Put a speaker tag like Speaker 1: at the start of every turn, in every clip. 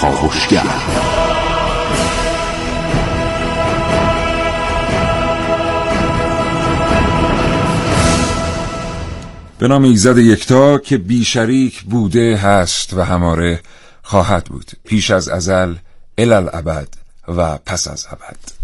Speaker 1: کاوشگر به نام ایزد یکتا که بیشریک بوده هست و هماره خواهد بود. پیش از ازل الالعبد و پس از ابد.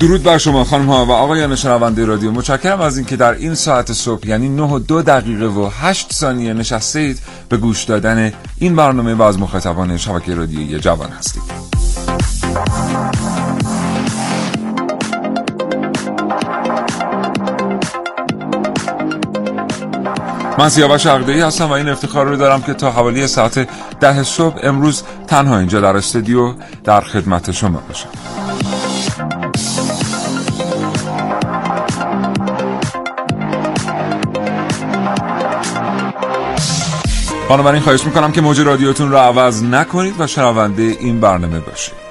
Speaker 1: درود بر شما خانم ها و آقایان شنونده رادیو. متشکرم از اینکه در این ساعت صبح یعنی 9 و 2 دقیقه و 8 ثانیه نشسته اید به گوش دادن این برنامه و از مخاطبان شبکه رادیویی جوان هستید. من سیاوش عقده‌ای هستم و این افتخار رو دارم که تا حوالی ساعت ده صبح امروز تنها اینجا در استودیو در خدمت شما باشم. بنابراین خواهش می‌کنم که موج رادیوتون رو عوض نکنید و شنونده این برنامه باشید.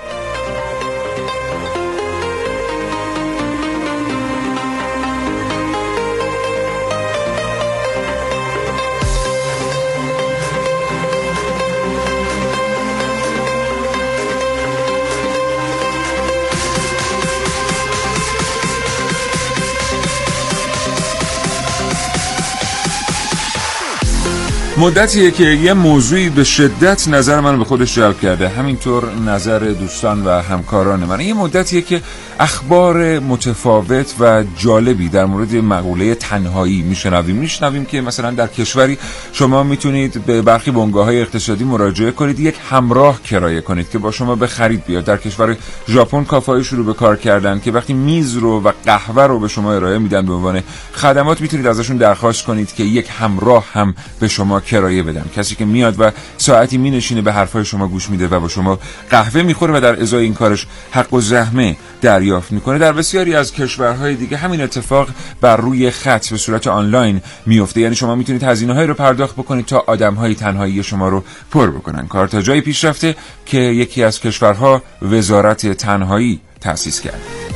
Speaker 1: مدتیه که یه موضوعی به شدت نظر من به خودش جلب کرده. همینطور نظر دوستان و همکاران من. یه مدتیه که اخبار متفاوت و جالبی در مورد مقوله تنهایی میشنویم. میشنویم که مثلا در کشوری شما می‌تونید به برخی بنگاه های اقتصادی مراجعه کنید. یک همراه کرایه کنید که با شما به خرید بیاد. در کشور ژاپن کافه شروع به کار کردن که وقتی میز رو و قهوه رو به شما ارائه میدن به عنوان خدمات می‌تونید ازشون درخواست کنید که یک همراه هم به شما کرایه بدن کسی که میاد و ساعتی مینشینه به حرفای شما گوش میده و با شما قهوه می‌خوره و در ازای این کارش حق و زحمه دریافت می‌کنه. در بسیاری از کشورهای دیگه همین اتفاق بر روی خط به صورت آنلاین میفته. یعنی شما می‌تونید هزینه رو پرداخت بکنید تا آدم های تنهایی شما رو پر بکنن. کار تا جایی پیش رفته که یکی از کشورها وزارت تنهایی تأسیس کرد.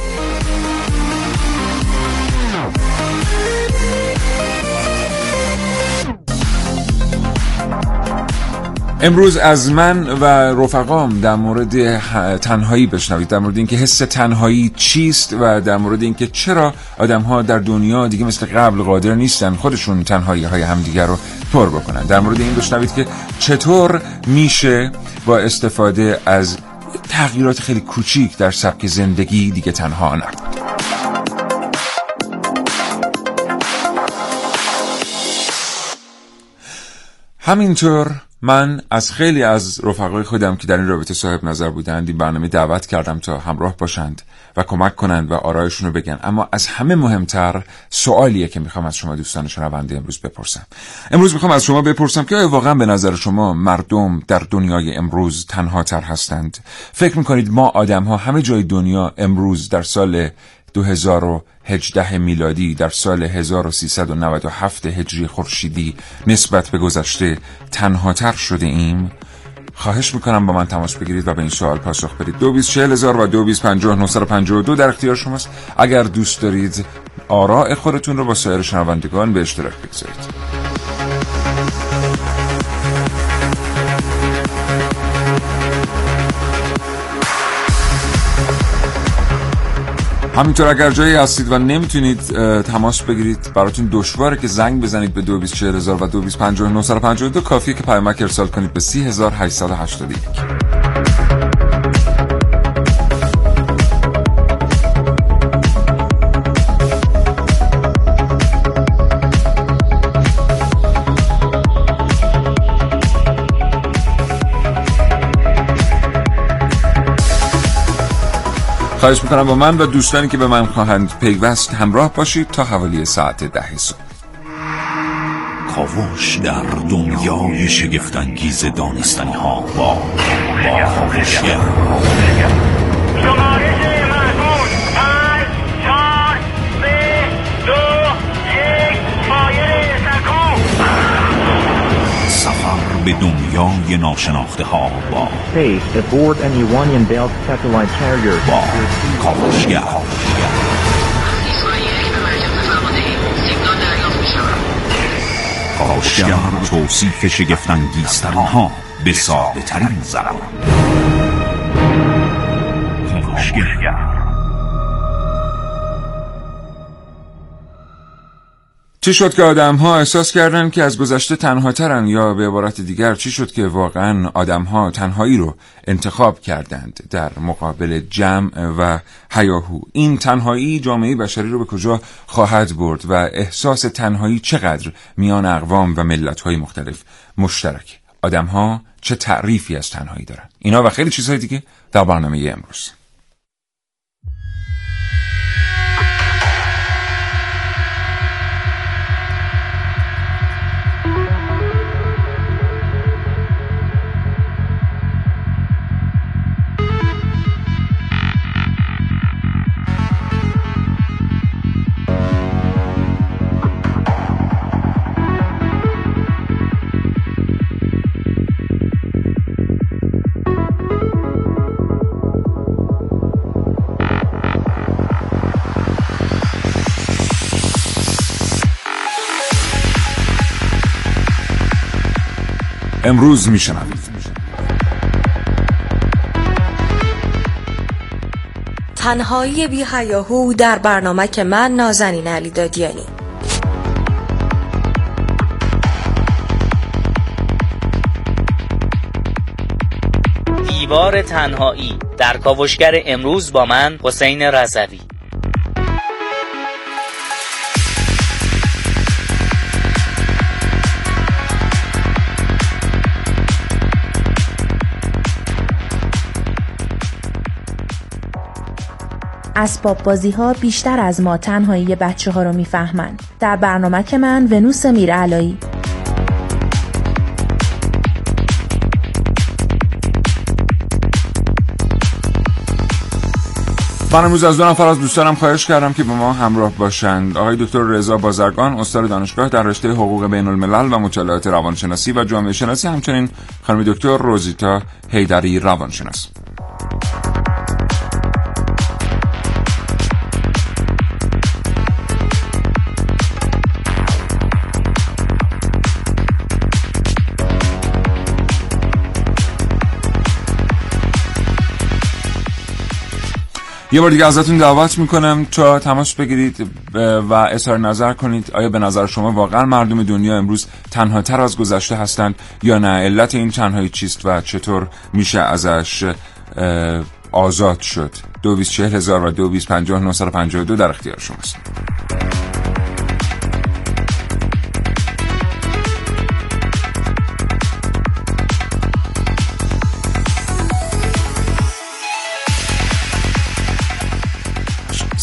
Speaker 1: امروز از من و رفقام در مورد تنهایی بشنوید در مورد اینکه حس تنهایی چیست و در مورد اینکه چرا آدم ها در دنیا دیگه مثل قبل قادر نیستن خودشون تنهایی های همدیگر رو پر بکنن. در مورد این بشنوید که چطور میشه با استفاده از تغییرات خیلی کوچیک در سبک زندگی دیگه تنها نبود. همینطور من از خیلی از رفقای خودم که در این رابطه صاحب نظر بودند این برنامه دعوت کردم تا همراه باشند و کمک کنند و آرایشون رو بگن. اما از همه مهمتر سوالیه که می‌خوام از شما دوستان شنونده امروز بپرسم. امروز می‌خوام از شما بپرسم که آیا واقعا به نظر شما مردم در دنیای امروز تنها تر هستند؟ فکر می‌کنید ما آدم ها همه جای دنیا امروز در سال 2018 میلادی در سال 1397 هجری خورشیدی نسبت به گذشته تنهاتر شده ایم. خواهش می‌کنم با من تماس بگیرید و به این سوال پاسخ بدید. دو بیس چهل هزار و دو بیس پنجاه دو در اختیار شماست. اگر دوست دارید آراء خودتون رو با سایر شنوندگان به اشتراک بگذارید. همینطور اگر جایی هستید و نمی‌تونید تماس بگیرید براتون دشواره که زنگ بزنید به 224000 و 225952 کافیه که پیامک ارسال کنید به 3881 خواهش می‌کنم با من و دوستانی که به من خواهند پیوست همراه باشید تا حوالی ساعت ده صبح.
Speaker 2: کاوش در دنیای شگفتانگیز دانستنی ها با با به دنیای ناشناخته ها با. با کاوشگر. کاوشگر توصیف شگفتانگیزترین ها به ساده ترین زبان. کاوشگر.
Speaker 1: چی شد که آدم ها احساس کردن که از گذشته تنها ترن یا به عبارت دیگر چی شد که واقعا آدم ها تنهایی رو انتخاب کردند در مقابل جمع و هیاهو این تنهایی جامعه بشری رو به کجا خواهد برد و احساس تنهایی چقدر میان اقوام و ملت های مختلف مشترک؟ آدم ها چه تعریفی از تنهایی دارن؟ اینا و خیلی چیزهای دیگه در برنامه امروز. امروز میشنوید.
Speaker 3: تنهایی بی هیاهو در برنامه که من نازنین علی دادیانی.
Speaker 4: دیوار تنهایی در کاوشگر امروز با من حسین رضوی.
Speaker 5: اسباب بازی ها بیشتر از ما تنهایی بچه ها رو می‌فهمند. در برنامه که من ونوس میرعلایی.
Speaker 1: من امروز از دو نفر از دوستانم خواهش کردم که با ما همراه باشند. آقای دکتر رضا بازرگان استاد دانشگاه در رشته حقوق بین الملل و مطالعات روانشناسی و جامعه شناسی همچنین خانم دکتر روزیتا هیدری روانشناس. یه بار دیگه ازتون دعوت می‌کنم. تا تماس بگیرید و اظهار نظر کنید. آیا به نظر شما واقعا مردم دنیا امروز تنها تر از گذشته هستند یا نه؟ علت این تنهایی چیست و چطور میشه ازش آزاد شد؟ دو بیس چهل هزار و دو بیس پنجاه نه پنجاه دو در اختیار شماست.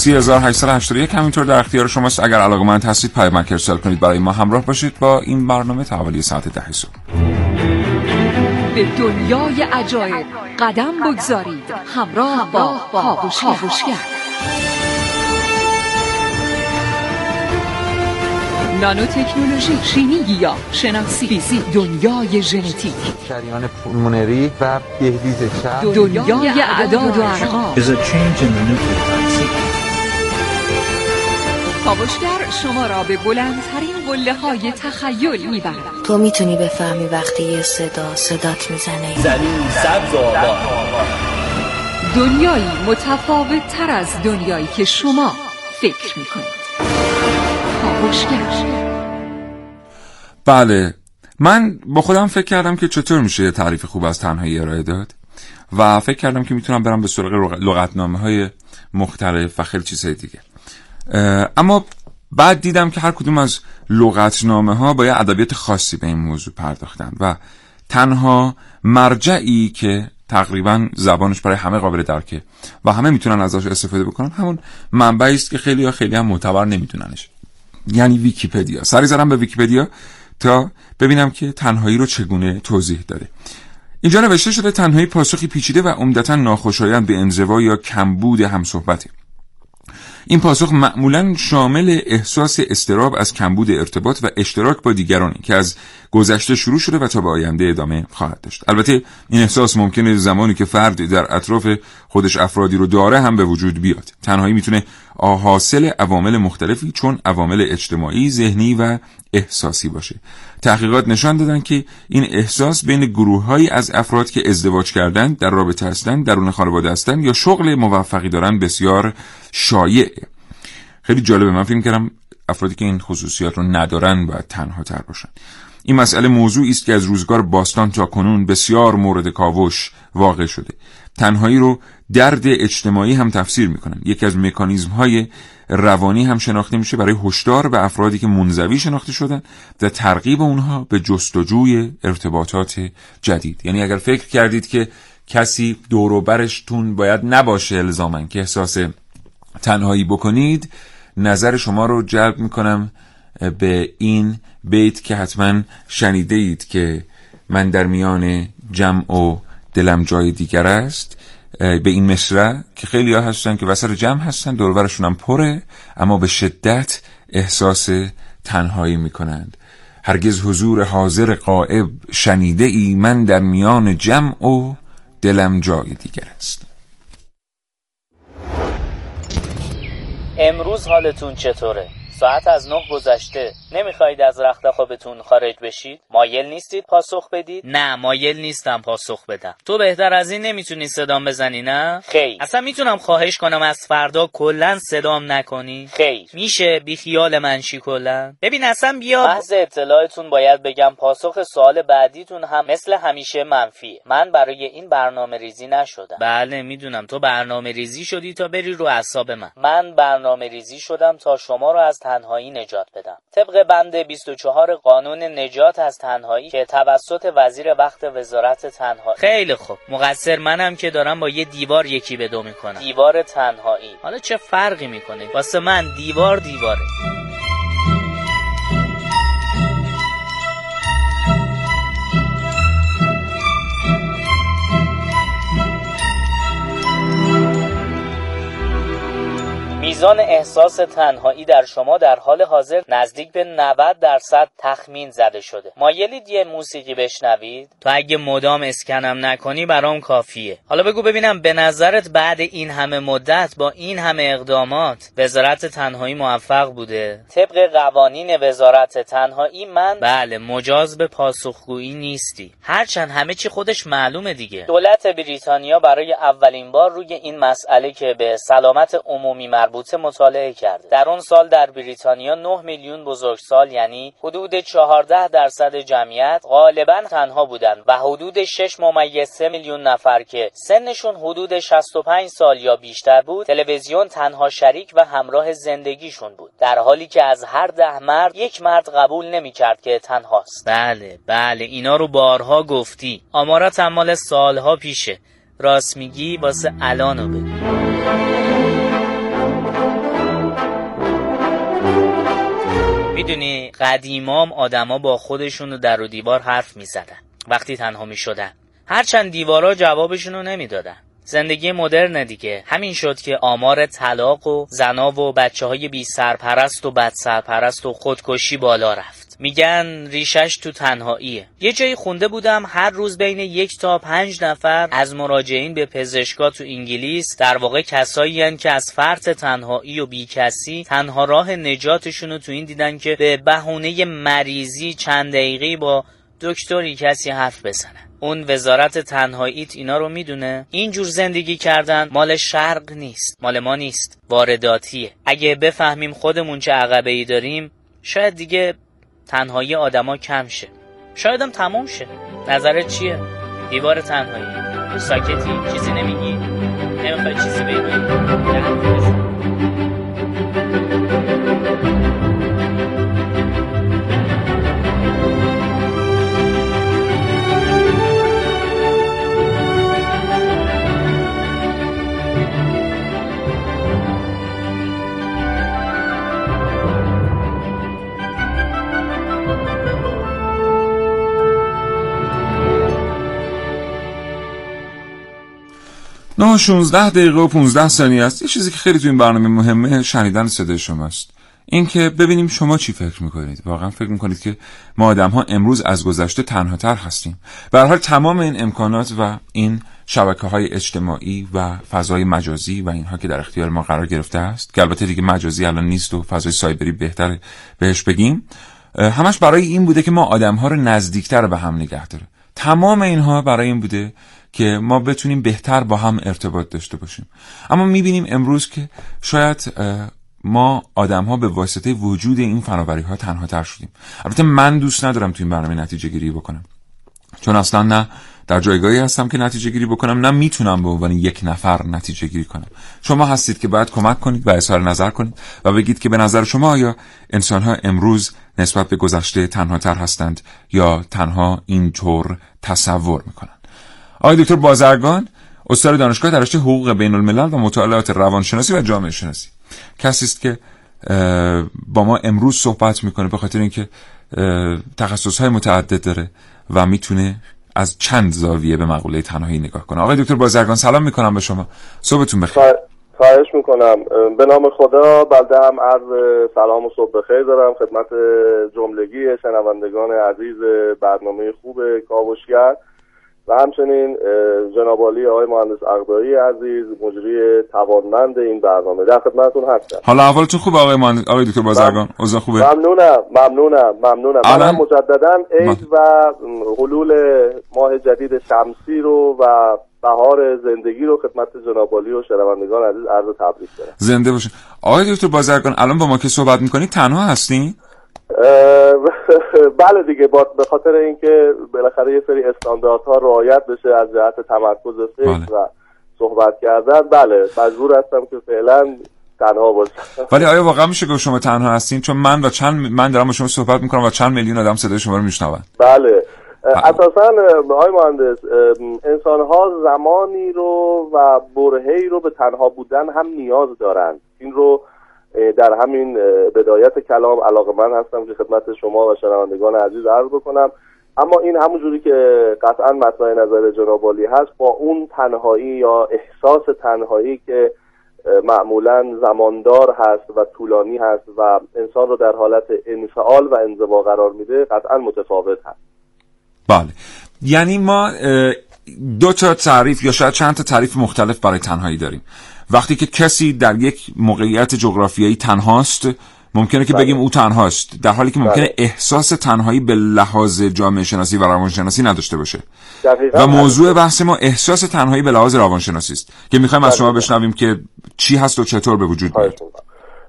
Speaker 1: سی هزار همینطور در اختیار شماست. اگر علاقه من هستید پیامک ارسال کنید. برای ما همراه باشید با این برنامه تا حوالی ساعت ده صبح.
Speaker 6: به دنیای عجایب قدم بگذارید. همراه با کاوشگر نانو تکنولوژی شیمی گیا شناسی فیزیک دنیای ژنتیک.
Speaker 7: شریان پولمونری و دهلیز شهر
Speaker 6: دنیای اعداد و ارقام. کاوشگر شما را به بلندترین قله های تخیل می‌برد.
Speaker 3: تو می‌تونی بفهمی وقتی یه صدا صدات می‌زنه.
Speaker 4: زمین سبز و آباد.
Speaker 6: دنیایی متفاوت تر از دنیایی که شما فکر می‌کنید. کاوشگر
Speaker 1: بله. من با خودم فکر کردم که چطور میشه یه تعریف خوب از تنهایی ارائه داد و فکر کردم که می‌تونم برم به سراغ لغتنامه های مختلف و خیلی چیزهای دیگه. اما بعد دیدم که هر کدوم از لغتنامه ها با یه ادبیات خاصی به این موضوع پرداختن و تنها مرجعی که تقریبا زبانش برای همه قابل درکه و همه می‌تونن ازش استفاده بکنن همون منبعی است که خیلی ها خیلی هم معتبر نمیدوننش. یعنی ویکیپدیا. سری زدم به ویکیپدیا تا ببینم که تنهایی رو چگونه توضیح داده. اینجا نوشته شده تنهایی پاسخی پیچیده و عمدتا ناخوشایند به انزوا یا کمبود همصحبته. این پاسخ معمولا شامل احساس استراب از کمبود ارتباط و اشتراک با دیگرانی که از گذشته شروع شده و تا به آینده ادامه خواهد داشت. البته این احساس ممکنه زمانی که فرد در اطراف خودش افرادی رو داره هم به وجود بیاد. تنهایی می‌تونه حاصل عوامل مختلفی چون عوامل اجتماعی ذهنی و احساسی باشه. تحقیقات نشان دادن که این احساس بین گروههایی از افراد که ازدواج کردن در رابطه هستند درون خانواده هستند یا شغل موفقی دارن بسیار شایعه. خیلی جالبه. من فکر کردم افرادی که این خصوصیات رو ندارن و تنها تر باشن. این مسئله موضوعی است که از روزگار باستان تا کنون بسیار مورد کاوش واقع شده. تنهایی رو درد اجتماعی هم تفسیر می‌کنن. یکی از مکانیزم های روانی هم شناخته میشه برای هشدار به افرادی که منزوی شناخته شدن و ترغیب اونها به جستجوی ارتباطات جدید. یعنی اگر فکر کردید که کسی دور برشتون باید نباشه الزامن که احساس تنهایی بکنید نظر شما رو جلب می‌کنم به این بیت که حتما شنیده اید که من در میان جمع و دلم جای دیگر است به این مصرع که خیلی ها هستن که وسط جمع هستن دورورشون هم پره اما به شدت احساس تنهایی می‌کنند. هرگز حضور حاضر قائب شنیده ای من در میان جمع و دلم جای دیگر است.
Speaker 4: امروز حالتون چطوره؟ ساعت از نه گذشته. نمی‌خواهید از رخت خوابتون خارج بشید؟ مایل نیستید پاسخ بدید؟ نه مایل نیستم پاسخ بدم. تو بهتر از این نمی‌تونی صدام بزنی نه؟ خیر. اصلا می‌تونم خواهش کنم از فردا کلا صدام نکنی. خیر. میشه بی خیال منشی کلا؟ ببین اصلا بیا. محض اطلاعتون باید بگم پاسخ سوال بعدیتون هم مثل همیشه منفیه. من برای این برنامه ریزی نشدم. بله می‌دونم. تو برنامه ریزی شدی تا بری رو اعصاب من. من برنامه ریزی شدم تا شما رو از تنهایی نجات بدم. طبق بند 24 قانون نجات از تنهایی که توسط وزیر وقت وزارت تنهایی. خیلی خوب. مقصر منم که دارم با یه دیوار یکی به دو می‌کنم. دیوار تنهایی. حالا چه فرقی می‌کنه؟ واسه من دیوار دیواره. میزان احساس تنهایی در شما در حال حاضر نزدیک به 90 درصد تخمین زده شده. مایلید یه موسیقی بشنوید؟ تو اگه مدام اسکنم نکنی برام کافیه. حالا بگو ببینم به نظرت بعد این همه مدت با این همه اقدامات وزارت تنهایی موفق بوده؟ طبق قوانین وزارت تنهایی من بله مجاز به پاسخگویی نیستی. هرچند همه چی خودش معلومه دیگه. دولت بریتانیا برای اولین بار روی این مسئله که به سلامت عمومی مربوط مطالعه کرده. در اون سال در بریتانیا 9 میلیون بزرگسال یعنی حدود 14 درصد جمعیت غالبا تنها بودند و حدود 6 ممیز 3 میلیون نفر که سنشون حدود 65 سال یا بیشتر بود تلویزیون تنها شریک و همراه زندگیشون بود. در حالی که از هر ده مرد یک مرد قبول نمی‌کرد که تنهاست. بله بله اینا رو بارها گفتی. آمارات مال سالها پیشه. راست میگی واسه الانو بگو. می‌دونی قدیمام آدما با خودشون در و دیوار حرف می‌زدن. وقتی تنها می‌شدن. هرچند دیوارا جوابشونو نمی‌دادن. زندگی مدرن دیگه. همین شد که آمار طلاق و زنا و بچه های بی سرپرست و بد سرپرست و خودکشی بالا رفت. میگن ریشش تو تنهاییه. یه جایی خونده بودم هر روز بین یک تا پنج نفر از مراجعین به پزشکا تو انگلیس در واقع کسایی که از فرط تنهایی و بیکسی تنها راه نجاتشون تو این دیدن که به بهونه مریضی چند دقیقه با دکتری کسی حرف بزنن. اون وزارت تنهاییت اینا رو می‌دونه؟ اینجور زندگی کردن مال شرق نیست مال ما نیست وارداتیه. اگه بفهمیم خودمون چه عقبه ای داریم شاید دیگه تنهایی آدما کم شه. شایدم تموم شه. نظرت چیه؟ دیوار تنهایی. ساکتی چیزی نمیگی. نمی‌خوای چیزی بگی
Speaker 1: 16 دقیقه و 15 ثانیه است. یه چیزی که خیلی تو این برنامه مهمه شنیدن صدای شماست. اینکه ببینیم شما چی فکر می‌کنید. واقعا فکر می‌کنید که ما آدم ها امروز از گذشته تنها تر هستیم. به حال تمام این امکانات و این شبکه های اجتماعی و فضای مجازی و اینها که در اختیار ما قرار گرفته است که البته دیگه مجازی الان نیست و فضای سایبری بهتر بهش بگیم همش برای این بوده که ما آدم ها رو نزدیکتر به هم نگه داره تمام اینها برای این بوده که ما بتونیم بهتر با هم ارتباط داشته باشیم. اما می‌بینیم امروز که شاید ما آدم ها به واسطه وجود این فناوری ها تنها تر شدیم. البته من دوست ندارم تو این برنامه نتیجه گیری بکنم. چون اصلا نه در جایگاهی هستم که نتیجه گیری بکنم نه می‌تونم به عنوان یک نفر نتیجه گیری کنم. شما هستید که باید کمک کنید و اظهار نظر کنید و بگید که به نظر شما آیا انسان ها امروز نسبت به گذشته تنها تر هستند یا تنها اینطور تصور می‌کنند. آقای دکتر بازرگان استاد دانشگاه در رشته حقوق بین الملل و مطالعات روانشناسی و جامعه شناسی کسی است که با ما امروز صحبت می‌کنه به خاطر اینکه تخصص های متعدد داره و می‌تونه از چند زاویه به مقوله تنهایی نگاه کنه. آقای دکتر بازرگان سلام می‌کنم به شما. صبحتون بخیر.
Speaker 8: خواهش می‌کنم. به نام خدا بلده هم عرض سلام و صبح بخیر دارم. خدمت جملگی شنوندگان عزیز برنامه خوب کاوشگر. و همچنین جناب عالی آقای مهندس اقدایی عزیز مجری توانمند این برنامه. در خدمتتون هستم.
Speaker 1: حالا احوالتون خوبه آقای مهندس آقای دکتر بازرگان؟ اوضاع خوبه؟
Speaker 8: ممنونم ممنونم ممنونم. من مجددا عید و حلول ماه جدید شمسی رو و بهار زندگی رو خدمت جناب عالی و شنوندگان عزیز عرض تبریک دارم.
Speaker 1: زنده باشین. آقای دکتر بازرگان الان با ما که صحبت می‌کنید تنها هستین؟
Speaker 8: بله دیگه با به خاطر اینکه بالاخره یه سری استانداردها رعایت بشه از جهت تمرکز فکر بله. و صحبت کردن بله مجبور هستم که فعلا تنها باشم.
Speaker 1: ولی آیا واقعا میشه که شما تنها هستین؟ چون من و چند من دارم با شما صحبت می‌کنم و چند میلیون آدم صدای شما رو میشنون.
Speaker 8: بله. اساسا آقای مهندس انسان ها زمانی رو و برهی رو به تنها بودن هم نیاز دارند این رو در همین بدایت کلام علاقه من هستم که خدمت شما و شنوندگان عزیز عرض بکنم. اما این همونجوری که قطعا مطمع نظر جناب هست با اون تنهایی یا احساس تنهایی که معمولا زماندار هست و طولانی هست و انسان رو در حالت انفعال و انزوا قرار میده قطعا متفاوت هست.
Speaker 1: بله. یعنی ما دو تا تعریف یا شاید چند تا تعریف مختلف برای تنهایی داریم. وقتی که کسی در یک موقعیت جغرافیایی تنهاست ممکنه که بله. بگیم او تنهاست در حالی که ممکنه بله. احساس تنهایی به لحاظ جامعه شناسی و روانشناسی نداشته باشه. و موضوع بحث ما احساس تنهایی به لحاظ روانشناسی است که می‌خوایم از شما بشنویم که چی هست و چطور به وجود میاد.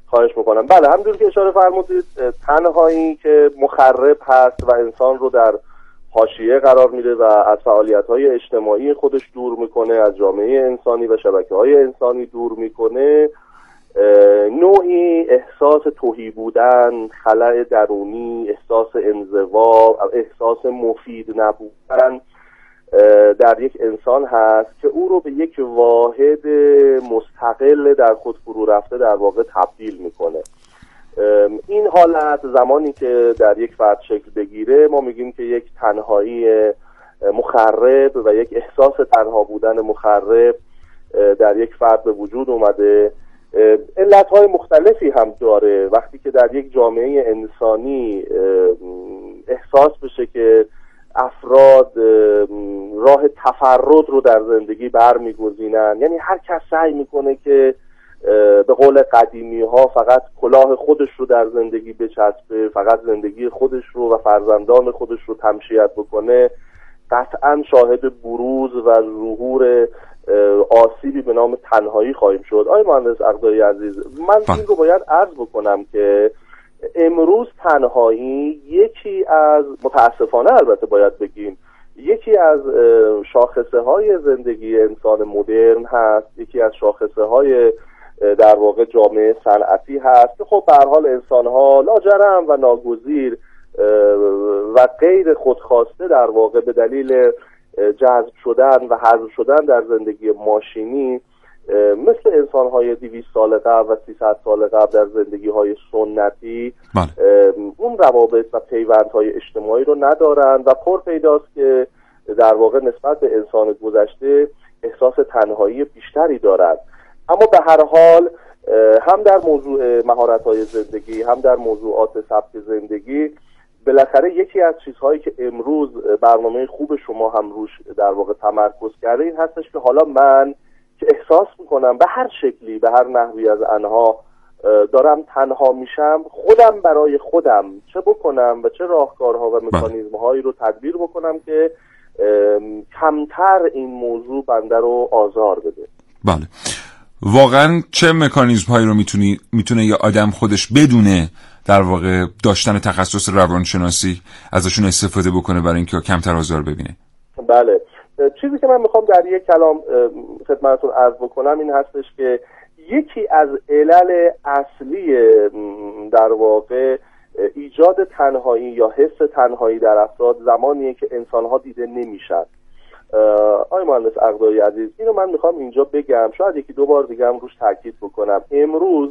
Speaker 8: خواهش می‌کنم. بله همونجور که اشاره فرمودید تنهایی که مخرب هست و انسان رو در حاشیه قرار میده و از فعالیت های اجتماعی خودش دور می‌کنه از جامعه انسانی و شبکه های انسانی دور می‌کنه. نوعی احساس توهی بودن خلع درونی احساس انزوا احساس مفید نبودن در یک انسان هست که او رو به یک واحد مستقل در خود فرو رفته در واقع تبدیل می‌کنه. این حالت زمانی که در یک فرد شکل بگیره ما میگیم که یک تنهایی مخرب و یک احساس تنها بودن مخرب در یک فرد به وجود اومده. علت های مختلفی هم داره. وقتی که در یک جامعه انسانی احساس بشه که افراد راه تفرد رو در زندگی برمیگزینن یعنی هر کس سعی می‌کنه که به قول قدیمی ها فقط کلاه خودش رو در زندگی بچسبه فقط زندگی خودش رو و فرزندان خودش رو تمشیت بکنه. قطعا شاهد بروز و ظهور آسیبی به نام تنهایی خواهیم شد. آی مهندس اقدایی عزیز من این رو باید عرض بکنم که امروز تنهایی یکی از متاسفانه البته باید بگیم یکی از شاخصه های زندگی انسان مدرن هست یکی از شاخصه های در واقع جامعه صنعتی هست که خب به حال انسان ها لاجرم و ناگزیر و غیر خودخواسته در واقع به دلیل جذب شدن و حذف شدن در زندگی ماشینی مثل انسان های دیویس سال قبل و 300 سال قبل در زندگی های سنتی بله. اون روابط و های اجتماعی رو ندارن و پر پیداست که در واقع نسبت به انسان گذشته احساس تنهایی بیشتری دارد اما به هر حال هم در موضوع مهارت های زندگی هم در موضوعات سبک زندگی بالاخره یکی از چیزهایی که امروز برنامه خوب شما هم روش در واقع تمرکز کرده این هستش که حالا من که احساس می‌کنم به هر شکلی به هر نحوی از انها دارم تنها میشم خودم برای خودم چه بکنم و چه راهکارها و مکانیزم هایی رو تدبیر بکنم که کمتر این موضوع بنده رو آزار بده.
Speaker 1: بله. واقعا چه مکانیزم هایی رو می‌تونی می‌تونه یه آدم خودش بدونه در واقع داشتن تخصص روانشناسی ازشون استفاده بکنه برای اینکه کمتر آزار ببینه؟
Speaker 8: بله. چیزی که من می‌خوام در یک کلام خدمتتون عرض بکنم این هستش که یکی از علل اصلی در واقع ایجاد تنهایی یا حس تنهایی در افراد زمانیه که انسانها دیده نمیشن. آی مهندس اقدایی عزیز اینو من می‌خوام اینجا بگم. شاید یکی دو بار دیگه هم روش تاکید بکنم. امروز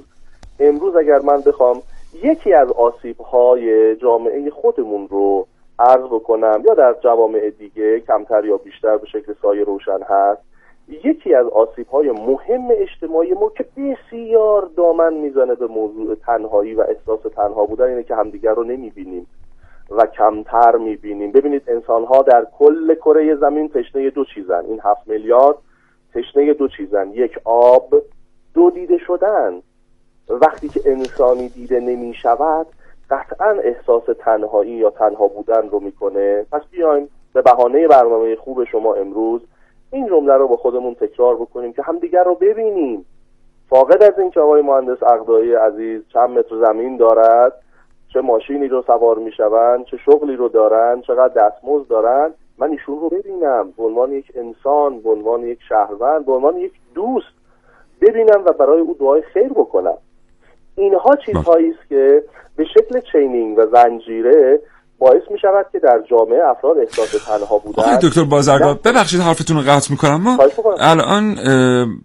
Speaker 8: امروز اگر من بخوام یکی از آسیب های جامعه خودمون رو عرض بکنم یا در جوامع دیگه کمتر یا بیشتر به شکل سایه روشن هست یکی از آسیب های مهم اجتماعی ما که بسیار دامن می‌زنه به موضوع تنهایی و احساس تنها بودن اینه که همدیگر رو نمی‌بینیم. و کمتر می‌بینیم. ببینید انسان ها در کل کره زمین تشنه دو چیزن. این هفت میلیارد تشنه دو چیزن. یک آب دو دیده شدن. وقتی که انسانی دیده نمی شود قطعا احساس تنهایی یا تنها بودن رو می‌کنه. پس بیایم به بهانه برنامه خوب شما امروز این جمله رو با خودمون تکرار بکنیم که همدیگر رو ببینیم. فاقد از اینکه آقای مهندس اقدایی عزیز چند متر زمین دارد چه ماشینی رو سوار می‌شوند چه شغلی رو دارن چقدر دستمزد دارن من ایشون رو ببینم. به عنوان یک انسان به عنوان یک شهروند به عنوان یک دوست ببینم و برای او دعای خیر بکنم. اینها چیزهایی است که به شکل چینینگ و زنجیره باعث می شود که در جامعه افراد احساس تنها بودن
Speaker 1: آقای دکتر بازرگان ببخشید حرفتون رو قطع می‌کنم. ما الان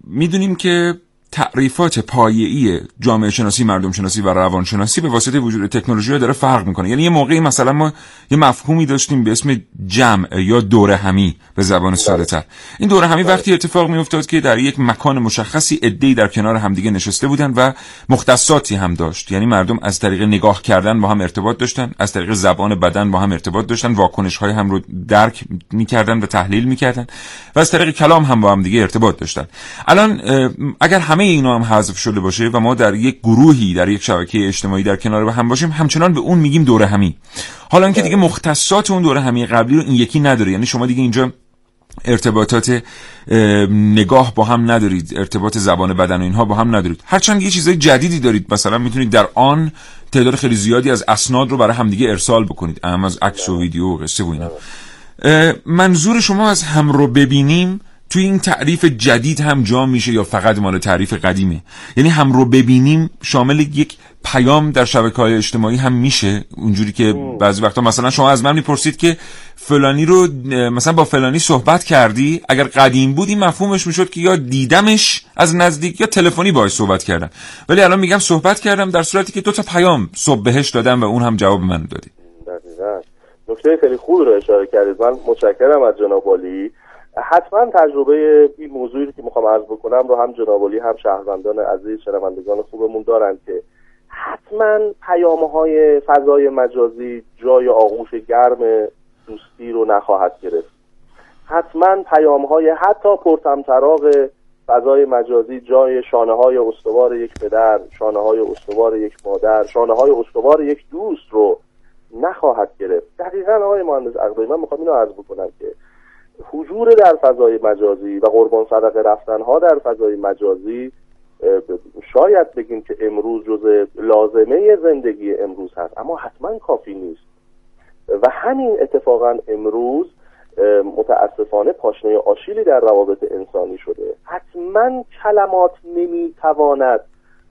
Speaker 1: می‌دونیم که تعریفات پایه‌ای جامعه شناسی مردم شناسی و روان شناسی به واسطه وجود تکنولوژی داره فرق می‌کنه. یعنی یه موقعی مثلا ما یه مفهومی داشتیم به اسم جمع یا دوره همی به زبان ساده تر این دوره همی وقتی اتفاق میافتاد که در یک مکان مشخصی عده‌ای در کنار همدیگه نشسته بودن و مختصاتی هم داشت. یعنی مردم از طریق نگاه کردن با هم ارتباط داشتن از طریق زبان بدن با هم ارتباط داشتن واکنش های هم رو درک می‌کردن و تحلیل می‌کردن و از طریق کلام هم با هم دیگه ارتباط داشتن. الان اگر همه همه اینا هم حذف شده باشه و ما در یک گروهی در یک شبکه اجتماعی در کنار هم باشیم همچنان به اون میگیم دوره همی. حالا اینکه دیگه مختصات اون دوره همی قبلی رو این یکی نداره. یعنی شما دیگه اینجا ارتباطات نگاه با هم ندارید ارتباط زبان بدن و اینها با هم ندارید. هرچند یه چیزای جدیدی دارید. مثلا می‌تونید در آن تعداد خیلی زیادی از اسناد رو برای همدیگه ارسال بکنید. اهم از عکس و ویدیو و قصه و اینا. منظور شما از هم رو ببینیم توی این تعریف جدید هم جا میشه یا فقط مال تعریف قدیمه؟ یعنی هم رو ببینیم شامل یک پیام در شبکه های اجتماعی هم میشه. اونجوری که بعضی وقتا مثلا شما از من می‌پرسید که فلانی رو مثلا با فلانی صحبت کردی؟ اگر قدیم بود این مفهومش می‌شد که یا دیدمش از نزدیک یا تلفنی باهاش صحبت کردم. ولی الان میگم صحبت کردم در صورتی که دو تا پیام صبح بهش دادم و اون هم جواب من دادی.
Speaker 8: نکته خیلی خوب رو اشاره کردید. من متشکرم از جناب حتما تجربه این موضوعی که می‌خوام عرض بکنم رو هم جنابالی هم شهروندان عزیز شنوندگان خوبمون دارن که حتما پیام های فضای مجازی جای آغوش گرم دوستی رو نخواهد گرفت. حتما پیام های حتی پرتمطراق فضای مجازی جای شانه های استوار یک پدر شانه های استوار یک مادر شانه های استوار یک دوست رو نخواهد گرفت. دقیقا آقای مهندس اقدایی من می‌خوام اینو عرض بکنم که حضور در فضای مجازی و قربان صدقه رفتن ها در فضای مجازی شاید بگیم که امروز جز لازمه زندگی امروز هست اما حتما کافی نیست. و همین اتفاقا امروز متاسفانه پاشنه آشیلی در روابط انسانی شده. حتما کلمات نمی‌تواند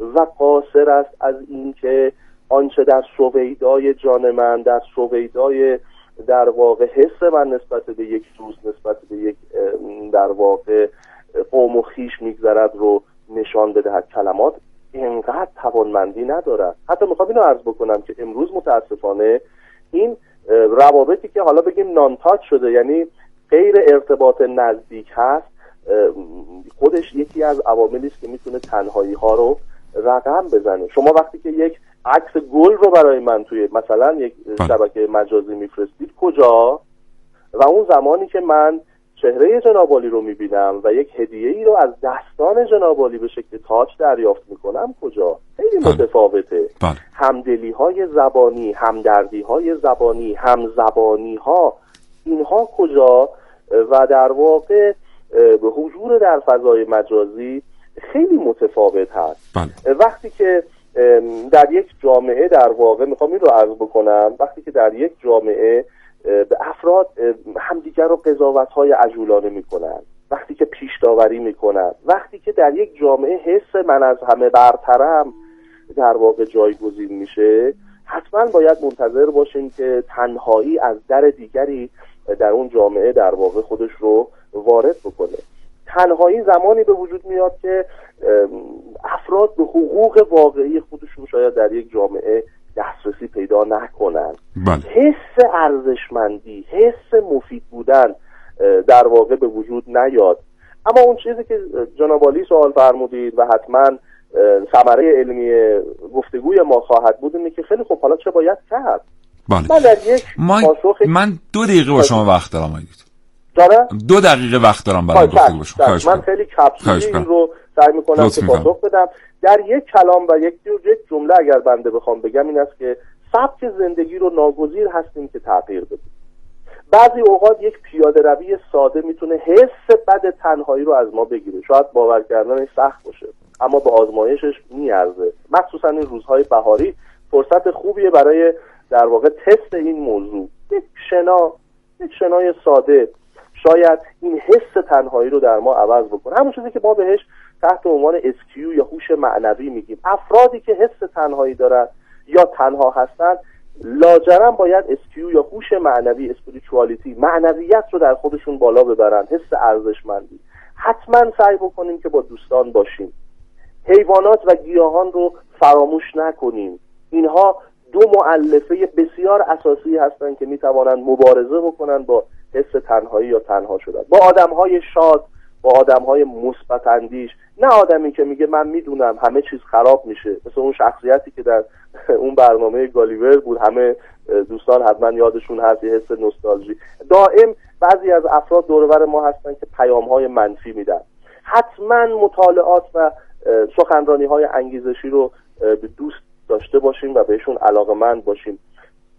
Speaker 8: و قاصر است از اینکه آنچه در سویدای جان من در سویدای در واقع حس من نسبت به یک دوست نسبت به یک در واقع قوم و خیش میگذرد رو نشان بدهد کلمات اینقدر توانمندی ندارد حتی می‌خوام اینو عرض بکنم که امروز متاسفانه این روابطی که حالا بگیم نانتاچ شده یعنی غیر ارتباط نزدیک هست خودش یکی از عواملی است که می‌تونه تنهایی ها رو رقم بزنه. شما وقتی که یک عکس گل رو برای من توی مثلا یک شبکه مجازی میفرستید کجا؟ و اون زمانی که من چهره جنابالی رو می‌بینم و یک هدیه ای رو از دستان جنابالی به شکل تاج دریافت می‌کنم کجا؟ خیلی متفاوته. همدلی های زبانی همدردی های زبانی همزبانی ها اینها کجا؟ و در واقع حضور در فضای مجازی خیلی متفاوت هست. وقتی که در یک جامعه در واقع می‌خوام این رو عرض بکنم وقتی که در یک جامعه به افراد همدیگر رو قضاوت های عجولانه می‌کنن وقتی که پیش داوری می‌کنن وقتی که در یک جامعه حس من از همه برترم در واقع جایگزین میشه حتما باید منتظر باشیم که تنهایی از در دیگری در اون جامعه در واقع خودش رو وارد بکنه. تنهایی زمانی به وجود میاد که افراد به حقوق واقعی خودشون شاید در یک جامعه دسترسی پیدا نکنن
Speaker 1: بله.
Speaker 8: حس ارزشمندی حس مفید بودن در واقع به وجود نیاد اما اون چیزی که جناب سوال فرمودید و حتما ثمره علمی گفتگوی ما خواهد بود اینه که خیلی خب حالا چه باید کرد
Speaker 1: بله.
Speaker 8: من
Speaker 1: من, من دو دقیقه با شما وقت دارم آیدید
Speaker 8: داره؟
Speaker 1: دو دقیقه وقت دارم برای گفتگو با شما
Speaker 8: من خیلی کپسولی این رو سعی می‌کنم که پاسخ بدم. در یک کلام و یک یک جمله اگر بنده بخوام بگم این است که سبک زندگی رو ناگزیر هستیم که تغییر بدیم. بعضی اوقات یک پیاده روی ساده می‌تونه حس بد تنهایی رو از ما بگیره. شاید باور کردنش سخت باشه اما به آزمایشش می‌ارزه. مخصوصا این روزهای بهاری فرصت خوبیه برای در واقع تست این موضوع. یک شنا یک شنای ساده. شاید این حس تنهایی رو در ما عوض بکنه. همون چیزی که ما بهش تحت عنوان SQ یا هوش معنوی میگیم. افرادی که حس تنهایی دارن یا تنها هستن لاجرم باید SQ یا هوش معنوی spirituality معنویت رو در خودشون بالا ببرن. حس ارزشمندی. حتما سعی بکنیم که با دوستان باشیم. حیوانات و گیاهان رو فراموش نکنیم. اینها دو معلفه بسیار اساسی هستند که می‌توانند مبارزه بکنن با حس تنهایی یا تنها شدن. با آدم های شاد با آدم های مثبت اندیش. نه آدمی که میگه من می‌دونم همه چیز خراب میشه. مثل اون شخصیتی که در اون برنامه گالیور بود. همه دوستان حتما یادشون هست یه حس نوستالژی. دائم بعضی از افراد دورور ما هستن که پیام های منفی میدن. حتما مطالعات و سخنرانی های انگیزشی رو به دوست داشته باشیم و بهشون علاقه باشیم.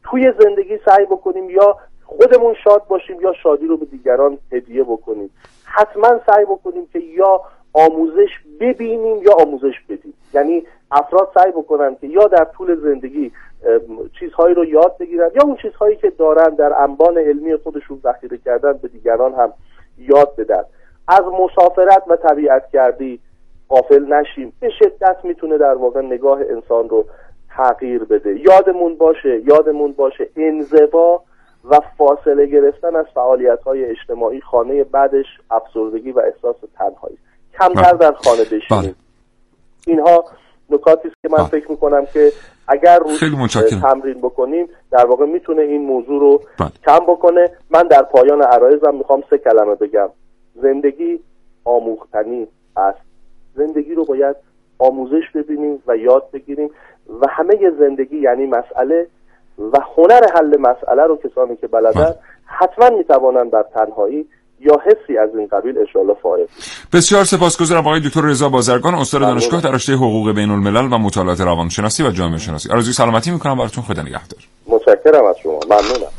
Speaker 8: توی زندگی سعی بکنیم یا خودمون شاد باشیم یا شادی رو به دیگران هدیه بکنیم. حتما سعی بکنیم که یا آموزش ببینیم یا آموزش بدیم. یعنی افراد سعی بکنن که یا در طول زندگی چیزهایی رو یاد بگیرن یا اون چیزهایی که دارن در انبان علمی خودشون ذخیره کردن به دیگران هم یاد بدن. از مسافرت و طبیعت کردی قافل نشیم. به شدت می‌تونه در واقع نگاه انسان رو تغییر بده. یادمون باشه یادمون باشه انزوا و فاصله گرفتن از فعالیت های اجتماعی خانه بعدش افسردگی و احساس تنهایی. کمتر در خانه بشینیم. اینها نکاتی است که من فکر می‌کنم که اگر روش تمرین بکنیم در واقع می‌تونه این موضوع رو کم بکنه. من در پایان عرایزم می‌خوام سه کلمه بگم. زندگی آموختنی است. زندگی رو باید آموزش ببینیم و یاد بگیریم. و همه زندگی یعنی مسئله و هنر حل مسئله رو کسانی که بلدن حتما می‌توانند در تنهایی یا حسی از این قبیل اشاله فائق
Speaker 1: بسیار سپاسگزارم آقای دکتر رضا بازرگان استاد دانشگاه در رشته حقوق بین الملل و مطالعات روانشناسی و جامعه شناسی. آرزوی سلامتی می‌کنم براتون خدا نگهدار.
Speaker 8: متشکرم از شما. ممنونم.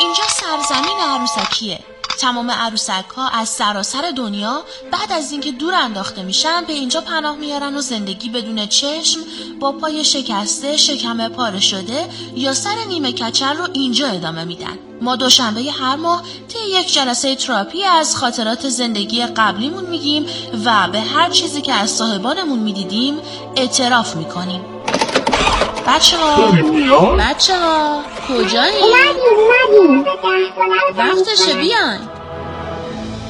Speaker 5: اینجا سرزمین عروسکیه تمام عروسک ها از سراسر دنیا بعد از اینکه دور انداخته میشن به اینجا پناه میارن و زندگی بدون چشم با پای شکسته شکم پاره شده یا سر نیمه کچل رو اینجا ادامه میدن. ما دوشنبه هر ماه طی یک جلسه تراپی از خاطرات زندگی قبلیمون میگیم و به هر چیزی که از صاحبانمون می‌دیدیم اعتراف می‌کنیم. بچه ها بچه ها کجایی؟ وقتشه بیان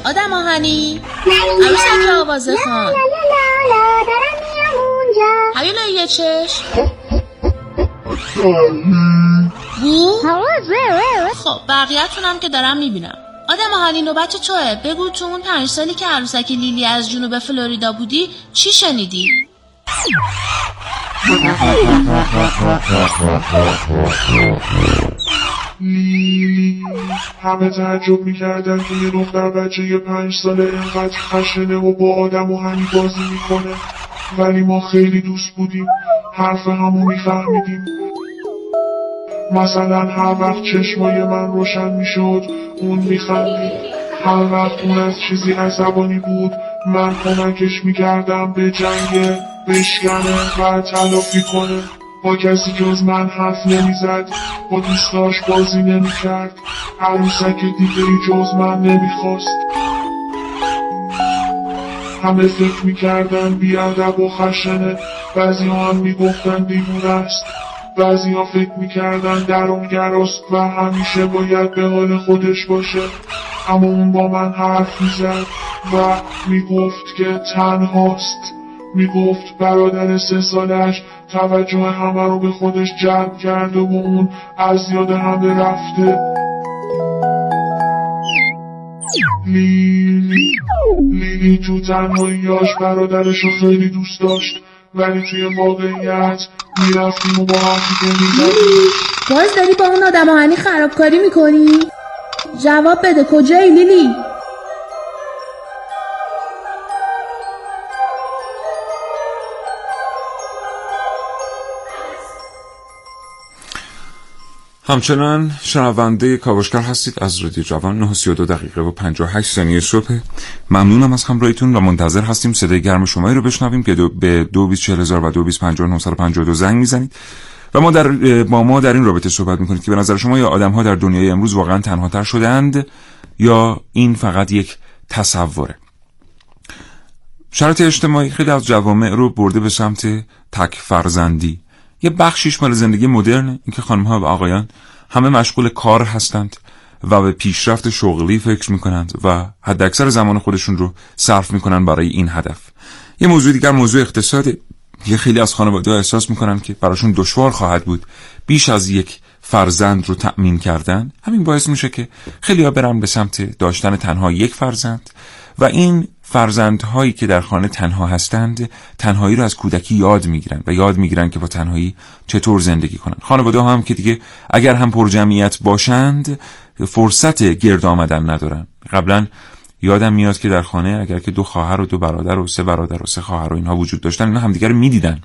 Speaker 5: آدم آهنی عروسک آوازه خان. هیولا یه چشم. بو؟ خب بقیهتونم که دارم می‌بینم. آدم هانی نوبت توه. بگو تو اون پنج سالی که عروسک لیلی از جنوب فلوریدا بودی چی شنیدی؟
Speaker 9: همه تعجب می‌کردن که یه دختر بچه یه پنج ساله اینقدر خشنه و با آدم و همی بازی می‌کنه. ولی ما خیلی دوست بودیم. حرف همو میفهمیدیم. مثلا هر وقت چشمای من روشن می‌شد اون میخندید. هر وقت اون از چیزی عصبانی بود من کمکش می‌کردم به جنگ بشکنه و تلافی کنه. با کسی جز من حرف نمی‌زد با دوستاش بازی نمی‌کرد. عروسک دیگه ای جز من نمی‌خواست. همه فکر می‌کردن بیادب و خشنه. بعضی ها هم می‌گفتن دیوونه است. بعضی ها فکر می‌کردن درونگراست و همیشه باید به حال خودش باشه. اما اون با من حرف می‌زد و می‌گفت که تنهاست. می‌گفت برادر سه سالش توجه همه رو به خودش جلب کرده و اون از یاد همه رفته لیلی لیلی تو تنهاییاش برادرش رو خیلی دوست داشت ولی توی واقعیت می‌رفتیم و با هم
Speaker 10: باز داری با اون آدم خرابکاری می‌کنی؟ جواب بده کجایی لیلی؟
Speaker 1: همچنان شنونده کاوشگر هستید از رادیو جوان 932 دقیقه و 58 ثانیه صبح. ممنونم از همراهیتون و منتظر هستیم صدای گرم شمایی رو بشنویم که به 224000 و 225952 زنگ می‌زنید. و ما در با ما در این رابطه صحبت می‌کنید که به نظر شما یا آدم ها در دنیای امروز واقعا تنها تر شدند یا این فقط یک تصوره. شرط اجتماعی خیلی از جوامع رو برده به سمت تک فرزندی یه بخشیش مال زندگی مدرن اینکه خانم ها و آقایان همه مشغول کار هستند و به پیشرفت شغلی فکر می‌کنند و حد اکثر زمان خودشون رو صرف می‌کنند برای این هدف. یه موضوع دیگر موضوع اقتصاد. یه خیلی از خانواده ها احساس می‌کنن که براشون دشوار خواهد بود بیش از یک فرزند رو تأمین کردن. همین باعث میشه که خیلی ها برن به سمت داشتن تنها یک فرزند و این فرزندهایی که در خانه تنها هستند تنهایی رو از کودکی یاد می‌گیرن و یاد می‌گیرن که با تنهایی چطور زندگی کنن خانواده هم که دیگه اگر هم پر جمعیت باشند فرصت گرد آمدن ندارن. قبلا یادم میاد که در خانه اگر که دو خواهر و دو برادر و سه برادر و سه خواهر و اینها وجود داشتن اینا همدیگه رو می‌دیدن.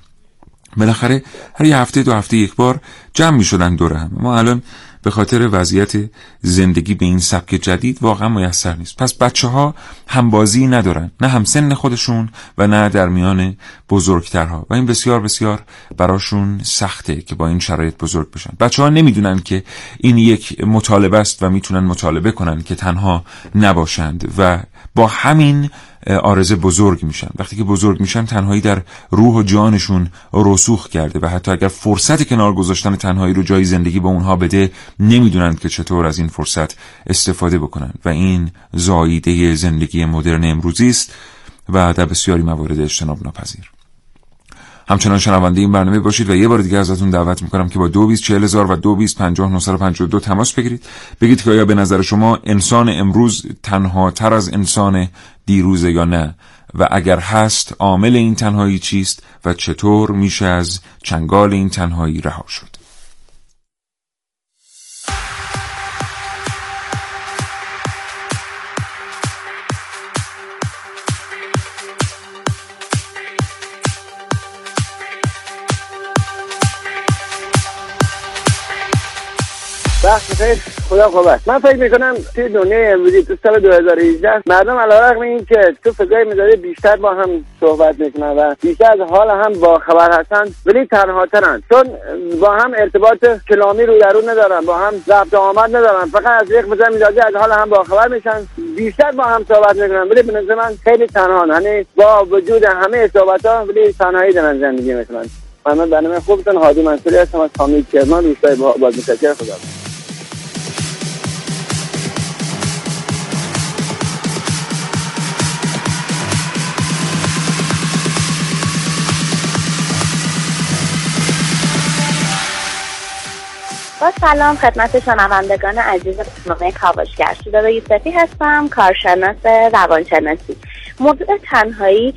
Speaker 1: بالاخره هر یه هفته دو هفته یک بار جمع می شدن دور هم. ما الان به خاطر وضعیت زندگی به این سبک جدید واقعا میسر نیست. پس بچه ها هم بازی ندارن. نه هم سن خودشون و نه در میان بزرگترها. و این بسیار بسیار براشون سخته که با این شرایط بزرگ بشن. بچه ها نمی‌دونن که این یک مطالبه است و می‌تونن مطالبه کنن که تنها نباشند و با همین آرزه بزرگ میشن. وقتی که بزرگ میشن تنهایی در روح و جانشون رسوخ کرده و حتی اگر فرصت کنار گذاشتن تنهایی رو جای زندگی به اونها بده نمی‌دونند که چطور از این فرصت استفاده بکنن و این زاییده زندگی مدرن امروزی است و در بسیاری موارد اجتناب ناپذیر. همچنان شنونده این برنامه باشید و یه بار دیگه ازتون دعوت می‌کنم که با دو بیست چهل هزار و دو بیست پنجاه دو تماس بگیرید. بگید که آیا به نظر شما انسان امروز تنها تر از انسان دیروزه یا نه؟ و اگر هست عامل این تنهایی چیست و چطور میشه از چنگال این تنهایی رها شد؟
Speaker 11: خدا خوبت من فکر می‌کنم توی دنیای امروزی تو سال 2018 مردم علیرغم این که تو فضای مداری بیشتر با هم صحبت می‌کنن و بیشتر از حال هم با خبر هستن ولی تنها ترن. چون با هم ارتباط کلامی رو درون ندارن با هم ضبط آمد ندارن. فقط از یک فضای مداری از حال هم با خبر میشن. بیشتر با هم صحبت می‌کنن ولی به نظر من خیلی تنها یعنی با وجود همه صحبت ها ولی تنهایی دارن زندگی می‌کنن من برنامه خوبتون هادی منصوری هستم از فامیل کرمان روستای باز متشکر خدا
Speaker 12: با سلام خدمت شنوندگان عزیز برنامه کاوشگر. شده یوسفی هستم کارشناس روانشناسی. موضوع تنهایی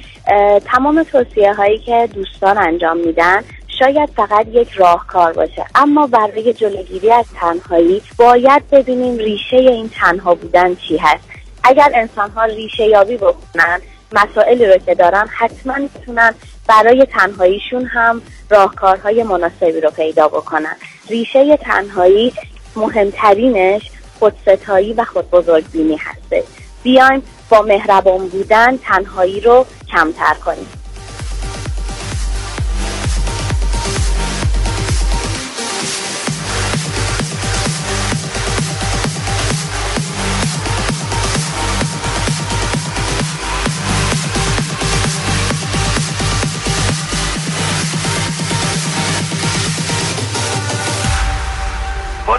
Speaker 12: تمام توصیه هایی که دوستان انجام میدن شاید فقط یک راهکار باشه. اما برای جلوگیری از تنهایی باید ببینیم ریشه این تنها بودن چی هست. اگر انسان ها ریشه یابی بکنن مسائلی رو که دارن حتما می‌تونن برای تنهاییشون هم راهکارهای مناسبی رو پیدا بکنن. ریشه تنهایی مهمترینش خودستایی و خودبزرگبینی هسته. بیایم با مهربان بودن تنهایی رو کمتر کنیم.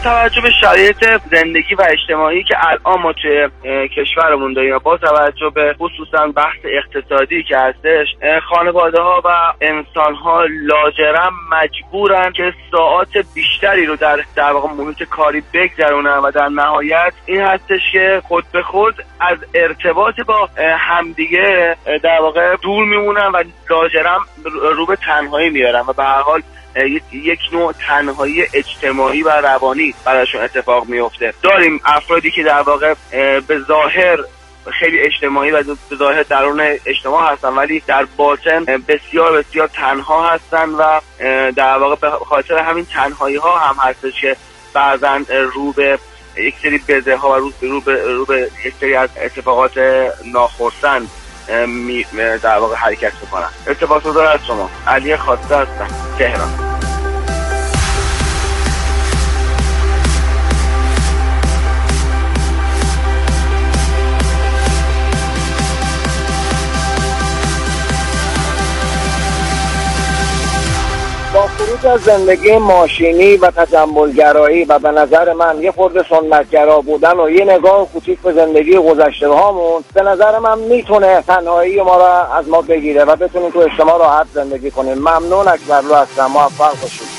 Speaker 13: توجه به شرایط زندگی و اجتماعی که الان ما توی کشورمون داریم با توجه به خصوصا بحث اقتصادی که هستش خانواده ها و انسان ها لاجرم مجبورن که ساعات بیشتری رو در در واقع محیط کاری بگذرونن و در نهایت این هستش که خود به خود از ارتباط با همدیگه در واقع دور میمونن و لاجرم رو به تنهایی میارن و به هر حال یک نوع تنهایی اجتماعی و روانی براشون اتفاق میفته داریم افرادی که در واقع به ظاهر خیلی اجتماعی و به ظاهر درون اجتماع هستن ولی در باطن بسیار بسیار تنها هستن و در واقع به خاطر همین تنهایی ها هم هستش که بعضا رو به یک سری بزه ها و رو به, رو به یک سری از اتفاقات ناخرسند در واقع حرکت می‌کنن ارتباط از شما. علی خواسته هستم. تهران.
Speaker 11: خروج از زندگی ماشینی و تجملگرایی و به نظر من یه خورده سنتگرا بودن و یه نگاه کوچیک به زندگی گذشته هامون به نظر من می‌تونه تنهایی ما را از ما بگیره و بتونیم تو اجتماع راحت زندگی کنیم. ممنون اکبرلو هستم موفق باشید.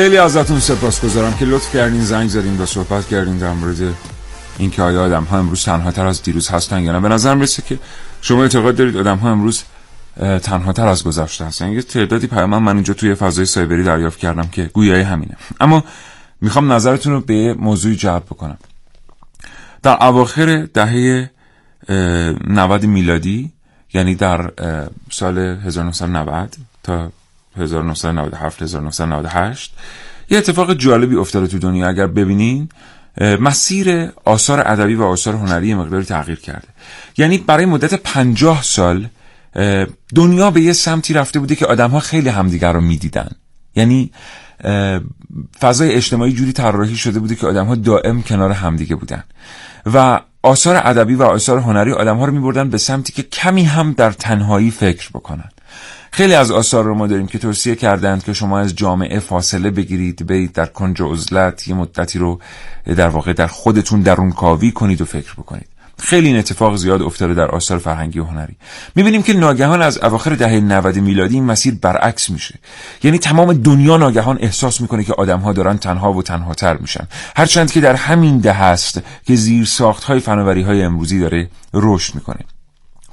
Speaker 1: خیلی ازتون سپاسگزارم که لطف کردین زنگ زدین و صحبت کردین در مورد اینکه آیا آدم ها امروز تنها تر از دیروز هستن یا نه. به نظر می‌رسه که شما اعتقاد دارید آدم ها امروز تنها تر از گذشته هستن. یه تعدادی پیام من اینجا توی فضای سایبری دریافت کردم که گویای همینه. اما می‌خوام نظرتون رو به موضوعی جلب بکنم. در اواخر دهه 90 میلادی یعنی در سال 1990 تا 1997 1998 یه اتفاق جالبی افتاده تو دنیا اگر ببینین مسیر آثار ادبی و آثار هنری مقداری تغییر کرده. یعنی برای مدت پنجاه سال دنیا به یه سمتی رفته بوده که آدم ها خیلی همدیگر رو می‌دیدن. یعنی فضای اجتماعی جوری طراحی شده بوده که آدم ها دائم کنار همدیگه بودن. و آثار ادبی و آثار هنری آدم ها رو می بردن به سمتی که کمی هم در تنهایی فکر بکنن. خیلی از آثار رو ما داریم که توصیه کردند که شما از جامعه فاصله بگیرید برید در کنج عزلت یه مدتی رو در واقع در خودتون درون کاوی کنید و فکر بکنید. خیلی این اتفاق زیاد افتاده در آثار فرهنگی و هنری. می‌بینیم که ناگهان از اواخر دهه 90 میلادی این مسیر برعکس میشه. یعنی تمام دنیا ناگهان احساس می‌کنه که آدمها دارن تنها و تنهاتر میشن. هرچند که در همین ده هست که زیر ساخت های فناوری های امروزی داره رشد می‌کنه.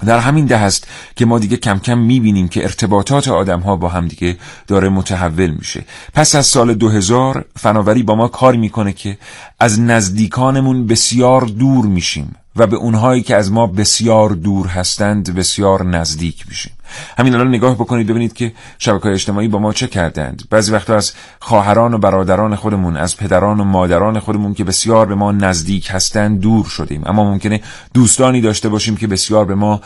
Speaker 1: در همین ده هست که ما دیگه کم کم می‌بینیم که ارتباطات آدم ها با هم دیگه داره متحول میشه. پس از سال 2000 فناوری با ما کار می‌کنه که از نزدیکانمون بسیار دور میشیم. و به اونهایی که از ما بسیار دور هستند بسیار نزدیک میشیم همین الان نگاه بکنید ببینید که شبکه اجتماعی با ما چه کردند. بعضی وقتا از خواهران و برادران خودمون از پدران و مادران خودمون که بسیار به ما نزدیک هستند دور شدیم. اما ممکنه دوستانی داشته باشیم که بسیار به ما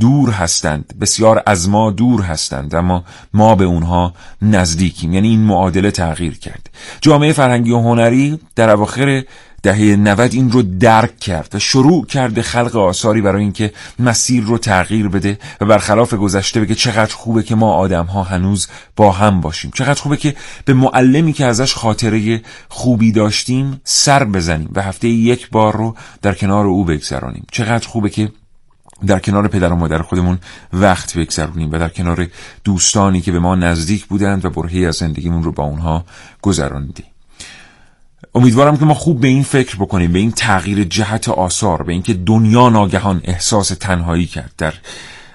Speaker 1: دور هستند بسیار از ما دور هستند اما ما به اونها نزدیکیم. یعنی این معادله تغییر کرد. جامعه فرهنگی و هنری در اواخر دهه 90 این رو درک کرد و شروع کرده خلق آثاری برای اینکه مسیر رو تغییر بده و برخلاف گذشته بگه چقدر خوبه که ما آدم ها هنوز با هم باشیم. چقدر خوبه که به معلمی که ازش خاطره خوبی داشتیم سر بزنیم و هفته یک بار رو در کنار او بگذرانیم. چقدر خوبه که در کنار پدر و مادر خودمون وقت بگذرونیم و در کنار دوستانی که به ما نزدیک بودند و برهی از زندگیمون رو با اونها گذراندیم. امیدوارم که ما خوب به این فکر بکنیم به این تغییر جهت آثار به اینکه دنیا ناگهان احساس تنهایی کرد در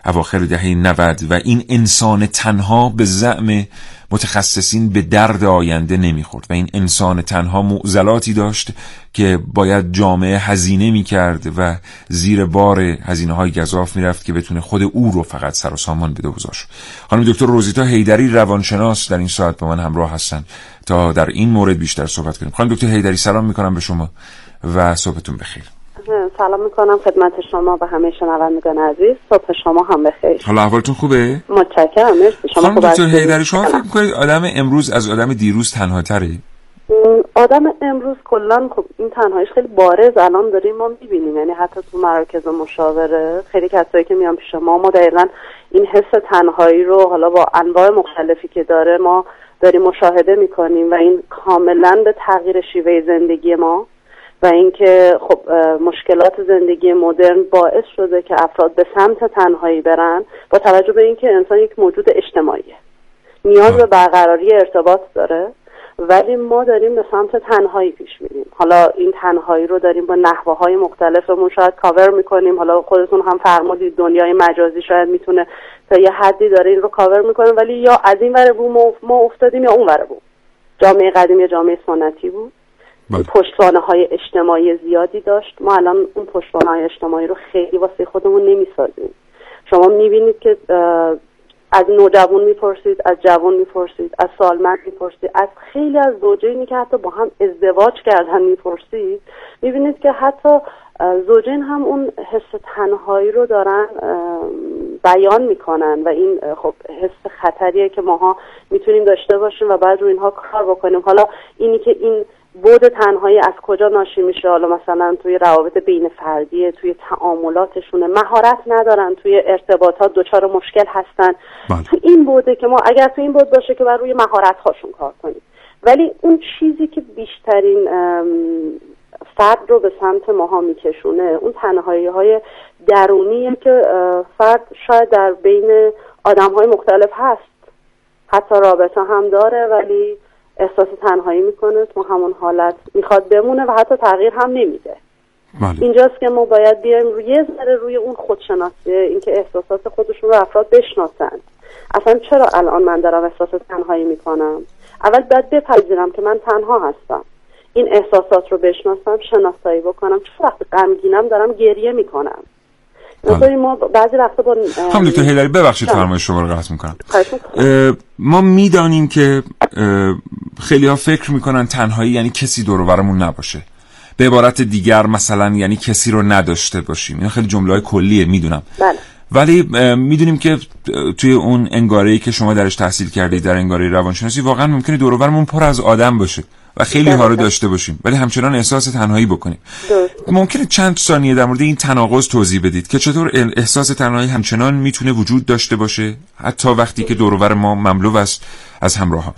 Speaker 1: اواخر دهه 90 و این انسان تنها به زعم متخصصین به درد آینده نمی‌خورد و این انسان تنها معضلاتی داشت که باید جامعه هزینه می‌کرد و زیر بار هزینه های گذاف می‌رفت که بتونه خود او رو فقط سر و سامان بده گذاشت. خانم دکتر روزیتا هیدری روانشناس در این ساعت با من همراه هستن تا در این مورد بیشتر صحبت کنیم. خانم دکتر هیدری سلام می‌کنم به شما و صحبتون بخیر.
Speaker 14: سلام می‌کنم خدمت شما و همه شنوندگان عزیز. صبح شما هم بخیر.
Speaker 1: حالا احوالتون خوبه؟
Speaker 14: متشکرم. مرسی. شما
Speaker 1: خانم دکتر هیدری شما فکر می‌کنید آدم امروز از آدم دیروز تنها تره؟
Speaker 14: آدم امروز کلا خب این تنهاییش خیلی بارز الان داریم ما می‌بینیم. یعنی حتی تو مراکز مشاوره خیلی کسایی که میان پیش ما ما دقیقا این حس تنهایی رو حالا با انواع مختلفی که داره ما داریم مشاهده می‌کنیم و این کاملا به تغییر شیوه زندگی ما. و اینکه خب مشکلات زندگی مدرن باعث شده که افراد به سمت تنهایی برن با توجه به اینکه انسان یک موجود اجتماعیه. نیاز به برقراری ارتباط داره ولی ما داریم به سمت تنهایی پیش میریم. حالا این تنهایی رو داریم با نحوه های مختلفمون شاید کاور می‌کنیم. حالا خودتون هم فرمودید دنیای مجازی شاید می‌تونه تا یه حدی داره این رو کاور می‌کنه ولی یا از این ور بوم ما افتادیم یا اون ور بوم جامعه قدیم یا جامعه سنتی بود. پشتوانه های اجتماعی زیادی داشت. ما الان اون پشتوانه های اجتماعی رو خیلی واسه خودمون نمی‌سازیم. شما می‌بینید که از نوجوان می‌پرسید از جوان می‌پرسید از سالمند می‌پرسید از خیلی از زوجینی که حتی با هم ازدواج کردن می‌پرسید می‌بینید که حتی زوجین هم اون حس تنهایی رو دارن بیان می‌کنن و این خب حس خطریه که ماها می‌تونیم داشته باشیم و بعد رو اینها کار بکنیم. حالا اینی که این بود تنهایی از کجا ناشی میشه؟ حالا مثلا توی روابط بین فردیه توی تعاملاتشونه. مهارت ندارن توی ارتباطات دچار مشکل هستن.
Speaker 1: بله.
Speaker 14: تو این بوده که ما اگر تو این بود باشه که بر روی مهارت هاشون کار کنیم. ولی اون چیزی که بیشترین فرد رو به سمت ماها میکشونه اون تنهایی های درونیه که فرد شاید در بین آدم های مختلف هست. حتی رابطه هم داره ولی احساس تنهایی می‌کنه تو همون حالت می‌خواد بمونه و حتی تغییر هم نمیده.
Speaker 1: بله.
Speaker 14: اینجاست که ما باید بیایم روی یه ذره روی اون خودشناسی اینکه احساسات خودشون رو افراد بشناسن. اصلا چرا الان من دارم احساس تنهایی می‌کنم؟ اول باید بپذیرم که من تنها هستم. این احساسات رو بشناسم شناسایی بکنم. چه وقت غمگینم دارم گریه می‌کنم. مثلا ما بعضی وقتا با
Speaker 1: هم دکتر هیدری ببخشید فرمایش شما رو قطع می‌کنم. ما می‌دانیم که خیلی ها فکر می‌کنن تنهایی یعنی کسی دور برمون نباشه. به عبارت دیگر مثلا یعنی کسی رو نداشته باشیم. این خیلی جمله های کلیه می‌دونم.
Speaker 14: بله.
Speaker 1: ولی می‌دونیم که توی اون انگاره که شما درش تحصیل کردید در انگاره روانشناسی واقعا ممکنه دور برمون پر از آدم باشه. و خیلی ها رو داشته باشیم. ولی همچنان احساس تنهایی بکنیم. ممکنه چند ثانیه در مورد این تناقض توضیح بدید که چطور احساس تنهایی همچنان می‌تونه وجود داشته باشه؟ حتی وقتی که دور ما مملو است از همراهان.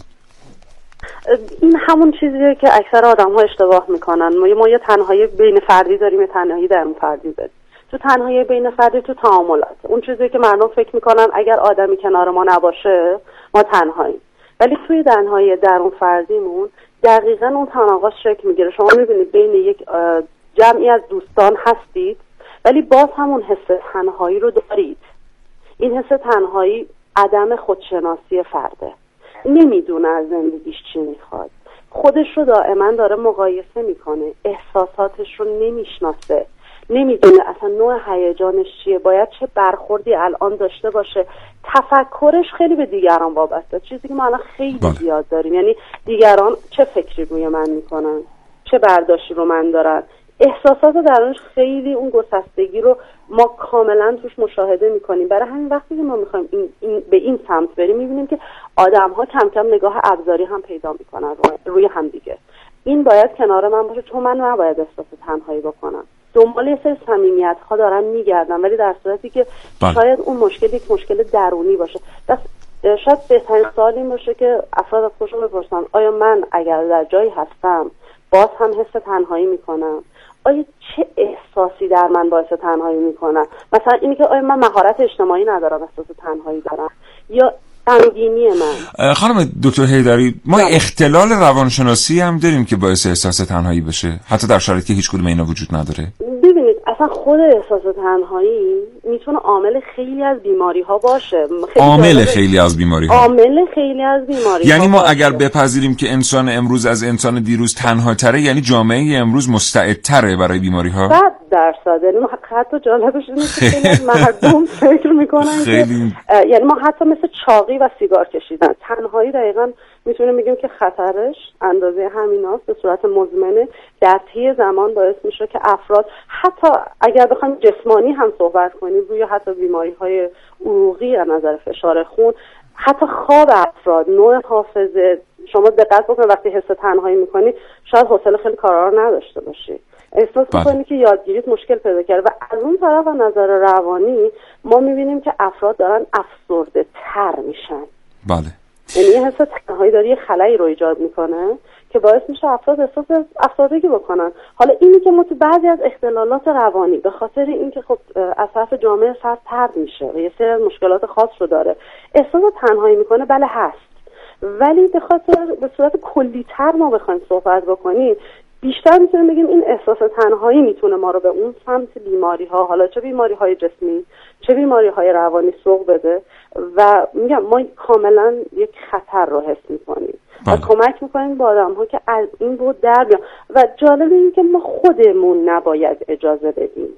Speaker 14: این همون چیزیه که اکثر آدم ها اشتباه می‌کنن. ما, ما یه تنهایی بین فردی داریم یه تنهایی درون فردی داریم. تو تنهایی بین فردی تو تعاملات. اون چیزی که مردم فکر می‌کنن اگر آدمی کنار ما نباشه ما تنهاییم. ولی توی تنهایی درون فردیمون دقیقا اون تناقض شکل می‌گیره. شما می‌بینید بین یک جمعی از دوستان هستید ولی باز همون حس تنهایی رو دارید. این حس تنهایی عدم خودشناسی فرده. نمی‌دونه از زندگیش چی می‌خواد. خودش رو دائما داره مقایسه می‌کنه. احساساتش رو نمی‌شناسه. نمی‌دونه اصلا نوع هیجانش چیه. باید چه برخوردی الان داشته باشه. تفکرش خیلی به دیگران وابسته. چیزی که ما الان خیلی
Speaker 1: بله.
Speaker 14: زیاد داریم. یعنی دیگران چه فکری روی من می‌کنن؟ چه برداشتی رو من دارن؟ احساسات درونش خیلی اون گسستگی رو ما کاملا توش مشاهده می‌کنیم. برای همین وقتی که ما می‌خوایم این, این به این سمت بریم می‌بینیم که آدم ها کم کم نگاه ابزاری هم پیدا می‌کنن روی, روی هم دیگه. این باید کنار من باشه. چون من نباید احساس تنهایی بکنم. دنبال یه سری صمیمیت ها دارن میگردن ولی در صورتی که
Speaker 1: بله.
Speaker 14: شاید اون مشکل یک مشکل درونی باشه. اه، شاید بهترین سوال این باشه که افراد از خودشون بپرسن آیا من اگر در جایی هستم باز هم حس تنهایی می‌کنم؟ آیا چه احساسی در من باعث تنهایی می‌کنم مثلا اینی که آیا من مهارت اجتماعی ندارم احساس تنهایی دارم؟ یا غمگینی من.
Speaker 1: خانم دکتر هیدری ما
Speaker 14: بله.
Speaker 1: اختلال روانشناسی هم داریم که باعث احساس تنهایی بشه. حتی در شرایطی که هیچ کدوم اینا وجود نداره.
Speaker 14: ببینید اصلا خود احساس تنهایی می‌تونه عامل خیلی از بیماری ها باشه. خیلی
Speaker 1: عامل. خیلی از بیماری ها
Speaker 14: عامل خیلی از بیماری
Speaker 1: یعنی ما
Speaker 14: باشه.
Speaker 1: اگر بپذیریم که انسان امروز از انسان دیروز تنها تره یعنی جامعه امروز مستعدتره برای بیماری ها
Speaker 14: صد درصد. یعنی ما حتی جالبش اینه که مردم فکر می‌کنن که
Speaker 1: خیلی.
Speaker 14: اه، یعنی ما حتی مثل چاقی و سیگار کشیدن. تنهایی دقیقا می‌تونیم بگیم که خطرش اندازه همیناست به صورت مزمنه در طی زمان باعث میشه که افراد حتی اگر بخوایم جسمانی هم صحبت کنیم روی حتی بیماری های عروقی از نظر فشار خون حتی خواب افراد نوع حافظه شما دقت بکنید وقتی حس تنهایی می‌کنی شاید حوصله خیلی کارا رو نداشته باشی. احساس
Speaker 1: بله.
Speaker 14: می‌کنی که یادگیریت مشکل پیدا کرده و از اون طرف از نظر روانی ما می‌بینیم که افراد دارن افسرده تر میشن.
Speaker 1: بله.
Speaker 14: یعنی حس تنهایی داره یه خلایی رو ایجاد می‌کنه که باعث میشه افراد احساس افسردگی بکنن. حالا اینی که ما تو بعضی از اختلالات روانی به خاطر اینکه خب طرف جامعه فرد ترد میشه و یه سری از مشکلات خاص رو داره احساس تنهایی می‌کنه بله هست. ولی به خاطر به صورت کلیتر ما بخوایم صحبت بکنیم بیشتر می‌تونیم بگیم این احساس تنهایی می‌تونه ما رو به اون سمت بیماری ها حالا چه بیماری های جسمی چه بیماری های روانی سوق بده و میگم ما کاملا یک خطر رو حس می‌کنیم و
Speaker 1: بله.
Speaker 14: کمک می‌کنیم با آدم ها که از این بود در بیان و جالب این که ما خودمون نباید اجازه بدیم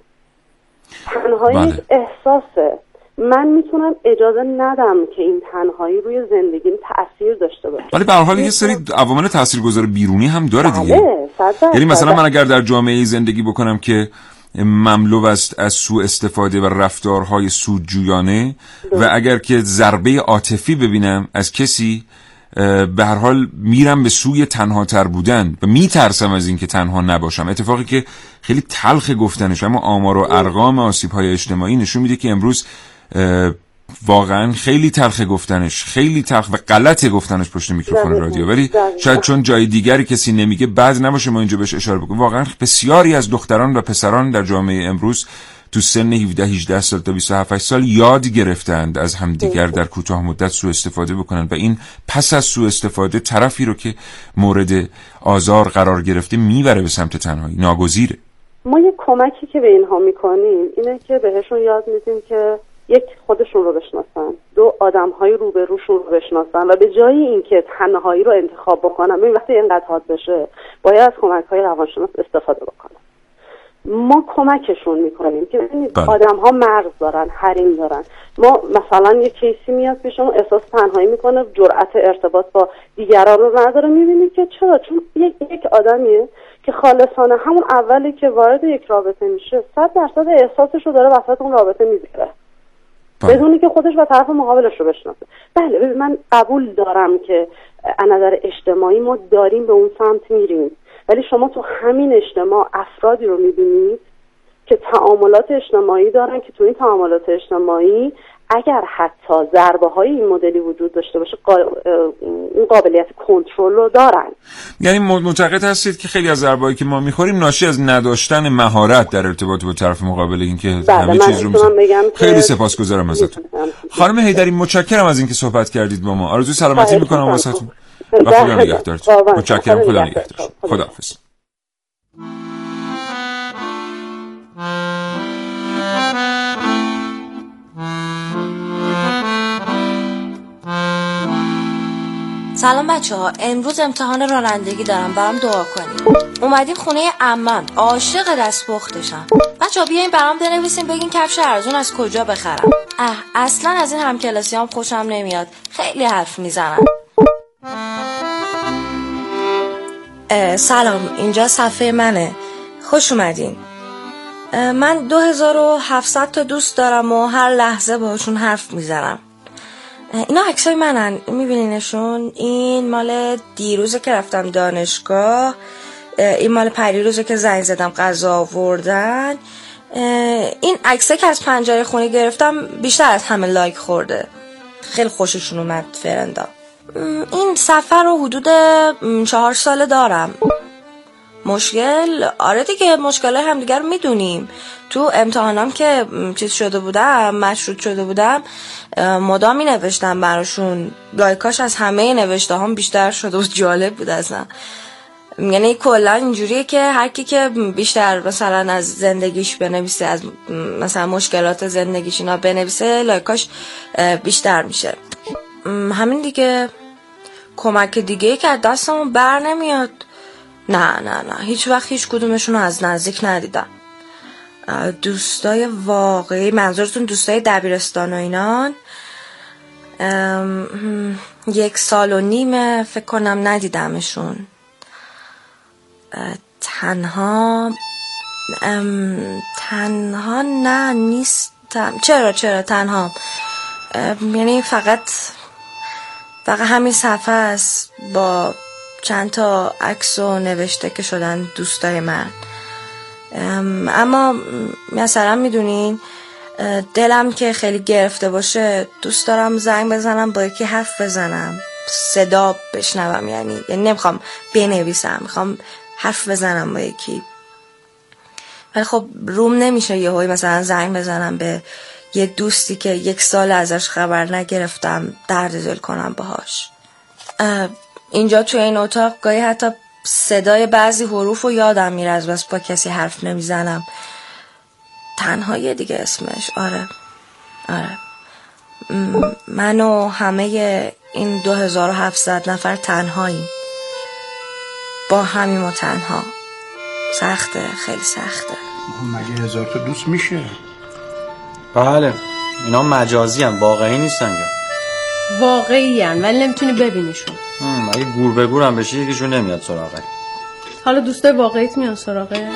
Speaker 14: تنهایی
Speaker 1: بله.
Speaker 14: احساسه من می‌تونم اجازه ندم که این تنهایی روی زندگیم تاثیر داشته باشه.
Speaker 1: ولی به هر حال یه سری عوامل تاثیرگذار بیرونی هم داره دیگه.
Speaker 14: بله درصد.
Speaker 1: یعنی مثلا من اگر در جامعه زندگی بکنم که مملو است از سوء استفاده و رفتارهای سودجویانه و اگر که ضربه عاطفی ببینم از کسی به هر حال میرم به سوی تنها تر بودن و میترسم از اینکه تنها نباشم. اتفاقی که خیلی تلخ گفتنش اما آمار و ارقام آسیب های اجتماعی نشون میده که امروز واقعا خیلی تلخ گفتنش خیلی تلخ و غلط گفتنش پشت میکروفون. رادیو ولی. شاید چون جای دیگری کسی نمیگه بعد نباشه ما اینجا بهش اشاره بکنیم واقعا بسیاری از دختران و پسران در جامعه امروز تو سن 17 18 سال تا 27 سال یاد گرفتند از همدیگر در کوتاه مدت سوء استفاده بکنند و این پس از سوء استفاده طرفی رو که مورد آزار قرار گرفته می‌بره به سمت تنهایی ناگزیره
Speaker 14: ما یه کمکی که به اینها می‌کنیم اینه که بهشون یاد میدیم که یک خودشون رو بشناسن. دو آدم های روبروشون رو بشناسن. و به جای اینکه تنهایی رو انتخاب بکنن ببین وقتی اینقدر حاد بشه باید از کمک های روانشناس استفاده بکنن. ما کمکشون می‌کنیم که ببینید
Speaker 1: بله.
Speaker 14: آدم ها مرز دارن حریم دارن. ما مثلا یه کیسی میاد پیشمون احساس تنهایی می‌کنه جرأت ارتباط با دیگران رو نداره. می‌بینید که چرا؟ چون یک, یک آدمیه که خالصانه همون اولی که وارد یک رابطه میشه صد درصد احساسش رو داره وسط اون رابطه می‌ذاره. بدونی که خودش و طرف مقابلش رو بشناسه. بله من قبول دارم که از نظر اجتماعی ما داریم به اون سمت میریم. ولی شما تو همین اجتماع افرادی رو می‌بینید که تعاملات اجتماعی دارن که تو این تعاملات اجتماعی اگر حتی ضربه های این مدلی وجود داشته باشه. این قابلیت کنترل رو دارن
Speaker 1: یعنی معتقد هستید که خیلی از ضربه‌ای که ما می‌خوریم ناشی از نداشتن مهارت در ارتباط با طرف مقابل اینکه
Speaker 14: بله
Speaker 1: همه چیز رو.
Speaker 14: بگم که
Speaker 1: خیلی سپاسگزارم ازتون خانم هیدری متشکرم از اینکه صحبت کردید با ما آرزوی سلامتی می‌کنم. واسهتون. و خدا نگهدارتون. متشکرم
Speaker 14: خدا
Speaker 1: خدا
Speaker 14: نگهدار.
Speaker 1: نگهدارتون
Speaker 14: خدا
Speaker 3: سلام بچه ها امروز امتحان رانندگی دارم. برام دعا کنید. اومدیم خونه امم عاشق دست پختشم بچه بیاین برام بنویسین بگین کفش ارزون از کجا بخرم. اه اصلا از این همکلاسی هم خوشم نمیاد. خیلی حرف می‌زنن سلام. اینجا صفحه منه. خوش اومدین. من 2700 تا دوست دارم و هر لحظه باشون حرف می‌زنم. اینا عکسای منن. میبینینشون؟ این مال دیروزه که رفتم دانشگاه. اه، این مال پریروزه که زنگ زدم غذا آوردن. این عکسه که از پنجره خونه گرفتم بیشتر از همه لایک خورده. خیلی خوششون اومد فرندا. این سفر رو حدود چهار ساله دارم. مشکل؟ آره دیگه مشکل همدیگر رو می‌دونیم. تو امتحانام که چیز شده بودم مشروط شده بودم مدام می نوشتم براشون. لایکاش از همه نوشته هم بیشتر شده بود جالب بود اصلا. یعنی کلا اینجوریه که هر کی که بیشتر مثلا از زندگیش بنویسه از مثلا مشکلات زندگیش اینا بنویسه لایکاش بیشتر میشه. همین دیگه. کمک دیگه که از دستمون بر نمیاد. نه نه نه. هیچ وقت هیچ کدومشون رو از نزدیک ندیدم. دوستای واقعی منظورتون دوستای دبیرستان و اینان؟ یک سال و نیمه فکر کنم ندیدمشون. تنها تنها نه نیستم. چرا چرا تنها؟ یعنی فقط فقط همین صفحه است با چند تا عکس و نوشته که شدن دوستای من. ام، اما مثلا می‌دونین دلم که خیلی گرفته باشه دوست دارم زنگ بزنم با یکی حرف بزنم. صدا بشنوم یعنی یعنی نمی‌خوام بنویسم می‌خوام حرف بزنم با یکی. ولی خب روم نمیشه یه مثلا زنگ بزنم به یه دوستی که یک سال ازش خبر نگرفتم درد دل کنم باهاش. اه، اینجا توی این اتاق گاهی حتی صدای بعضی حروف رو یادم میره از بس با کسی حرف نمی‌زنم. تنهایی دیگه اسمش. آره. آره. من و همه این 2700 نفر تنهاییم. با همیم و تنها. سخته. خیلی سخته.
Speaker 15: مگه هزار تا دوست میشه؟
Speaker 7: بله. اینا مجازی هم واقعی نیستن
Speaker 16: واقعی ولی نمی‌تونی ببینیشون.
Speaker 7: هم، اگه گور به گور هم بشه یکیشون نمیاد سراغت
Speaker 16: حالا دوستای واقعیت میان سراغه.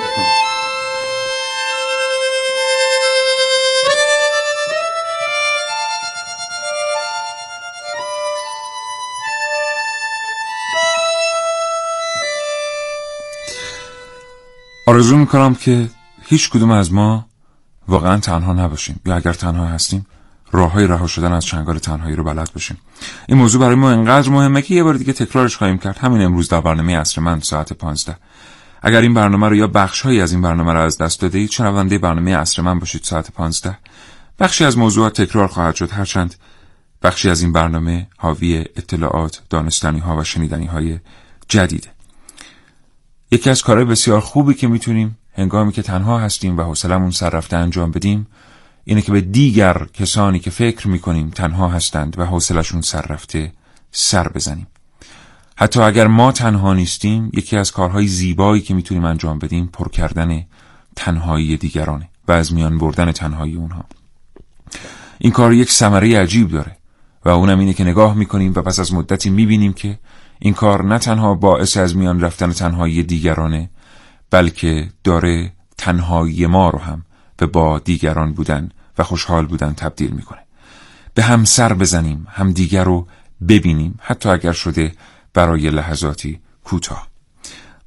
Speaker 1: آرزو می‌کنم که هیچ کدوم از ما واقعا تنها نباشیم. یا اگر تنها هستیم راه های رها شدن از چنگال تنهایی رو بلد باشیم. این موضوع برای ما انقدر مهمه که یه بار دیگه تکرارش خواهیم کرد. همین امروز در برنامه عصر من ساعت 15 اگر این برنامه رو یا بخش هایی از این برنامه رو از دست داده اید شنونده برنامه عصر من باشید ساعت 15 بخشی از موضوعات تکرار خواهد شد. هرچند بخشی از این برنامه حاوی اطلاعات دانستنی ها و شنیدنی های جدیده یکی از کارهای بسیار خوبی که می‌تونیم هنگامی که تنها هستیم و حوصلمون سر رفته انجام بدیم اینه که به دیگر کسانی که فکر می‌کنیم تنها هستند و حوصلشون سر رفته سر بزنیم. حتی اگر ما تنها نیستیم یکی از کارهای زیبایی که می‌تونیم انجام بدیم پر کردن تنهایی دیگرانه و از میان بردن تنهایی اونها. این کار یک ثمره عجیب داره و اونم اینه که نگاه می‌کنیم و پس از مدتی می‌بینیم که این کار نه تنها باعث از میان رفتن تنهایی دیگرانه بلکه داره تنهایی ما رو هم به با دیگران بودن و خوشحال بودن تبدیل می‌کنه. به هم سر بزنیم هم دیگر رو ببینیم حتی اگر شده برای لحظاتی کوتاه.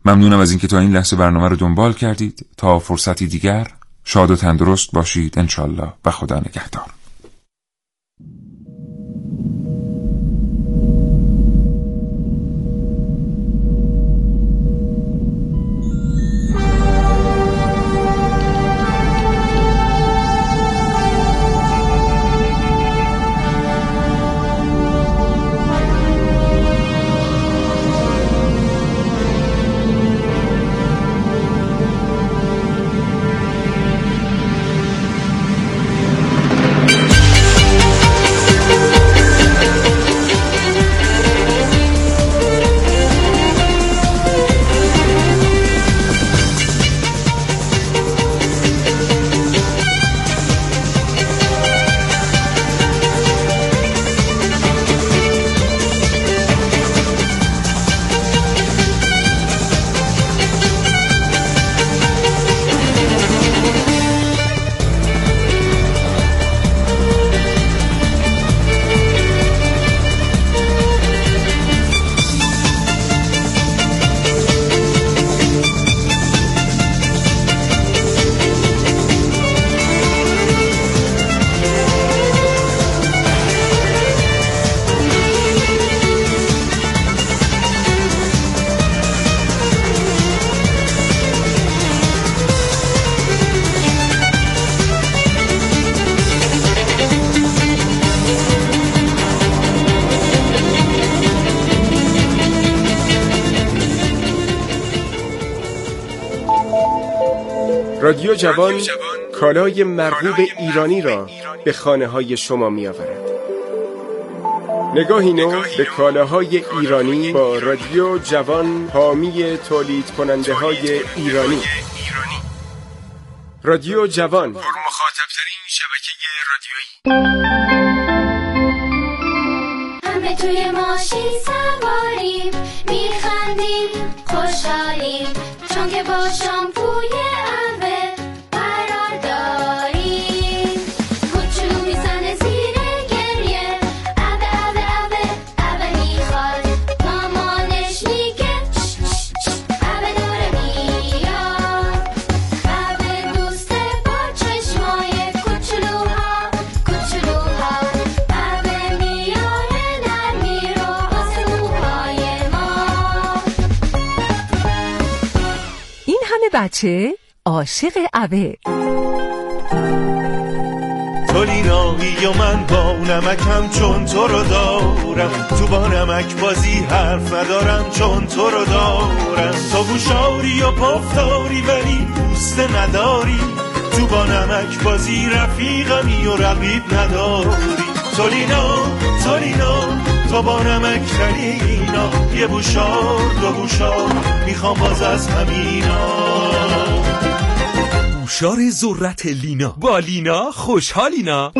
Speaker 1: ممنونم از اینکه تا این لحظه برنامه رو دنبال کردید. تا فرصتی دیگر شاد و تندرست باشید. انشالله و خدا نگهدار.
Speaker 17: رادیو جوان کالای مرغوب ایرانی را به خانه های شما می آورد. نگاهی نو به کالاهای ایرانی با رادیو جوان حامی تولید کننده های ایرانی. رادیو جوان. مخاطب ترین شبکه رادیویی.
Speaker 18: همه توی ماشین سواریم میخندیم خوشحالیم. چون که با شامپوی
Speaker 6: بچه عاشق اوه.
Speaker 19: تو لینایی و من با نمکم چون تو رو دارم. تو با نمک بازی حرف ندارم چون تو رو دارم. تو گوشاری و پفتاری ولی دوست نداری. تو با نمک بازی رفیقمی و رقیب نداری. تو لینا تو با نمک خلینا یه بوشار دو بوشار می‌خوام باز از همینا.
Speaker 20: گوشار ذرت لینا. با لینا خوشحالینا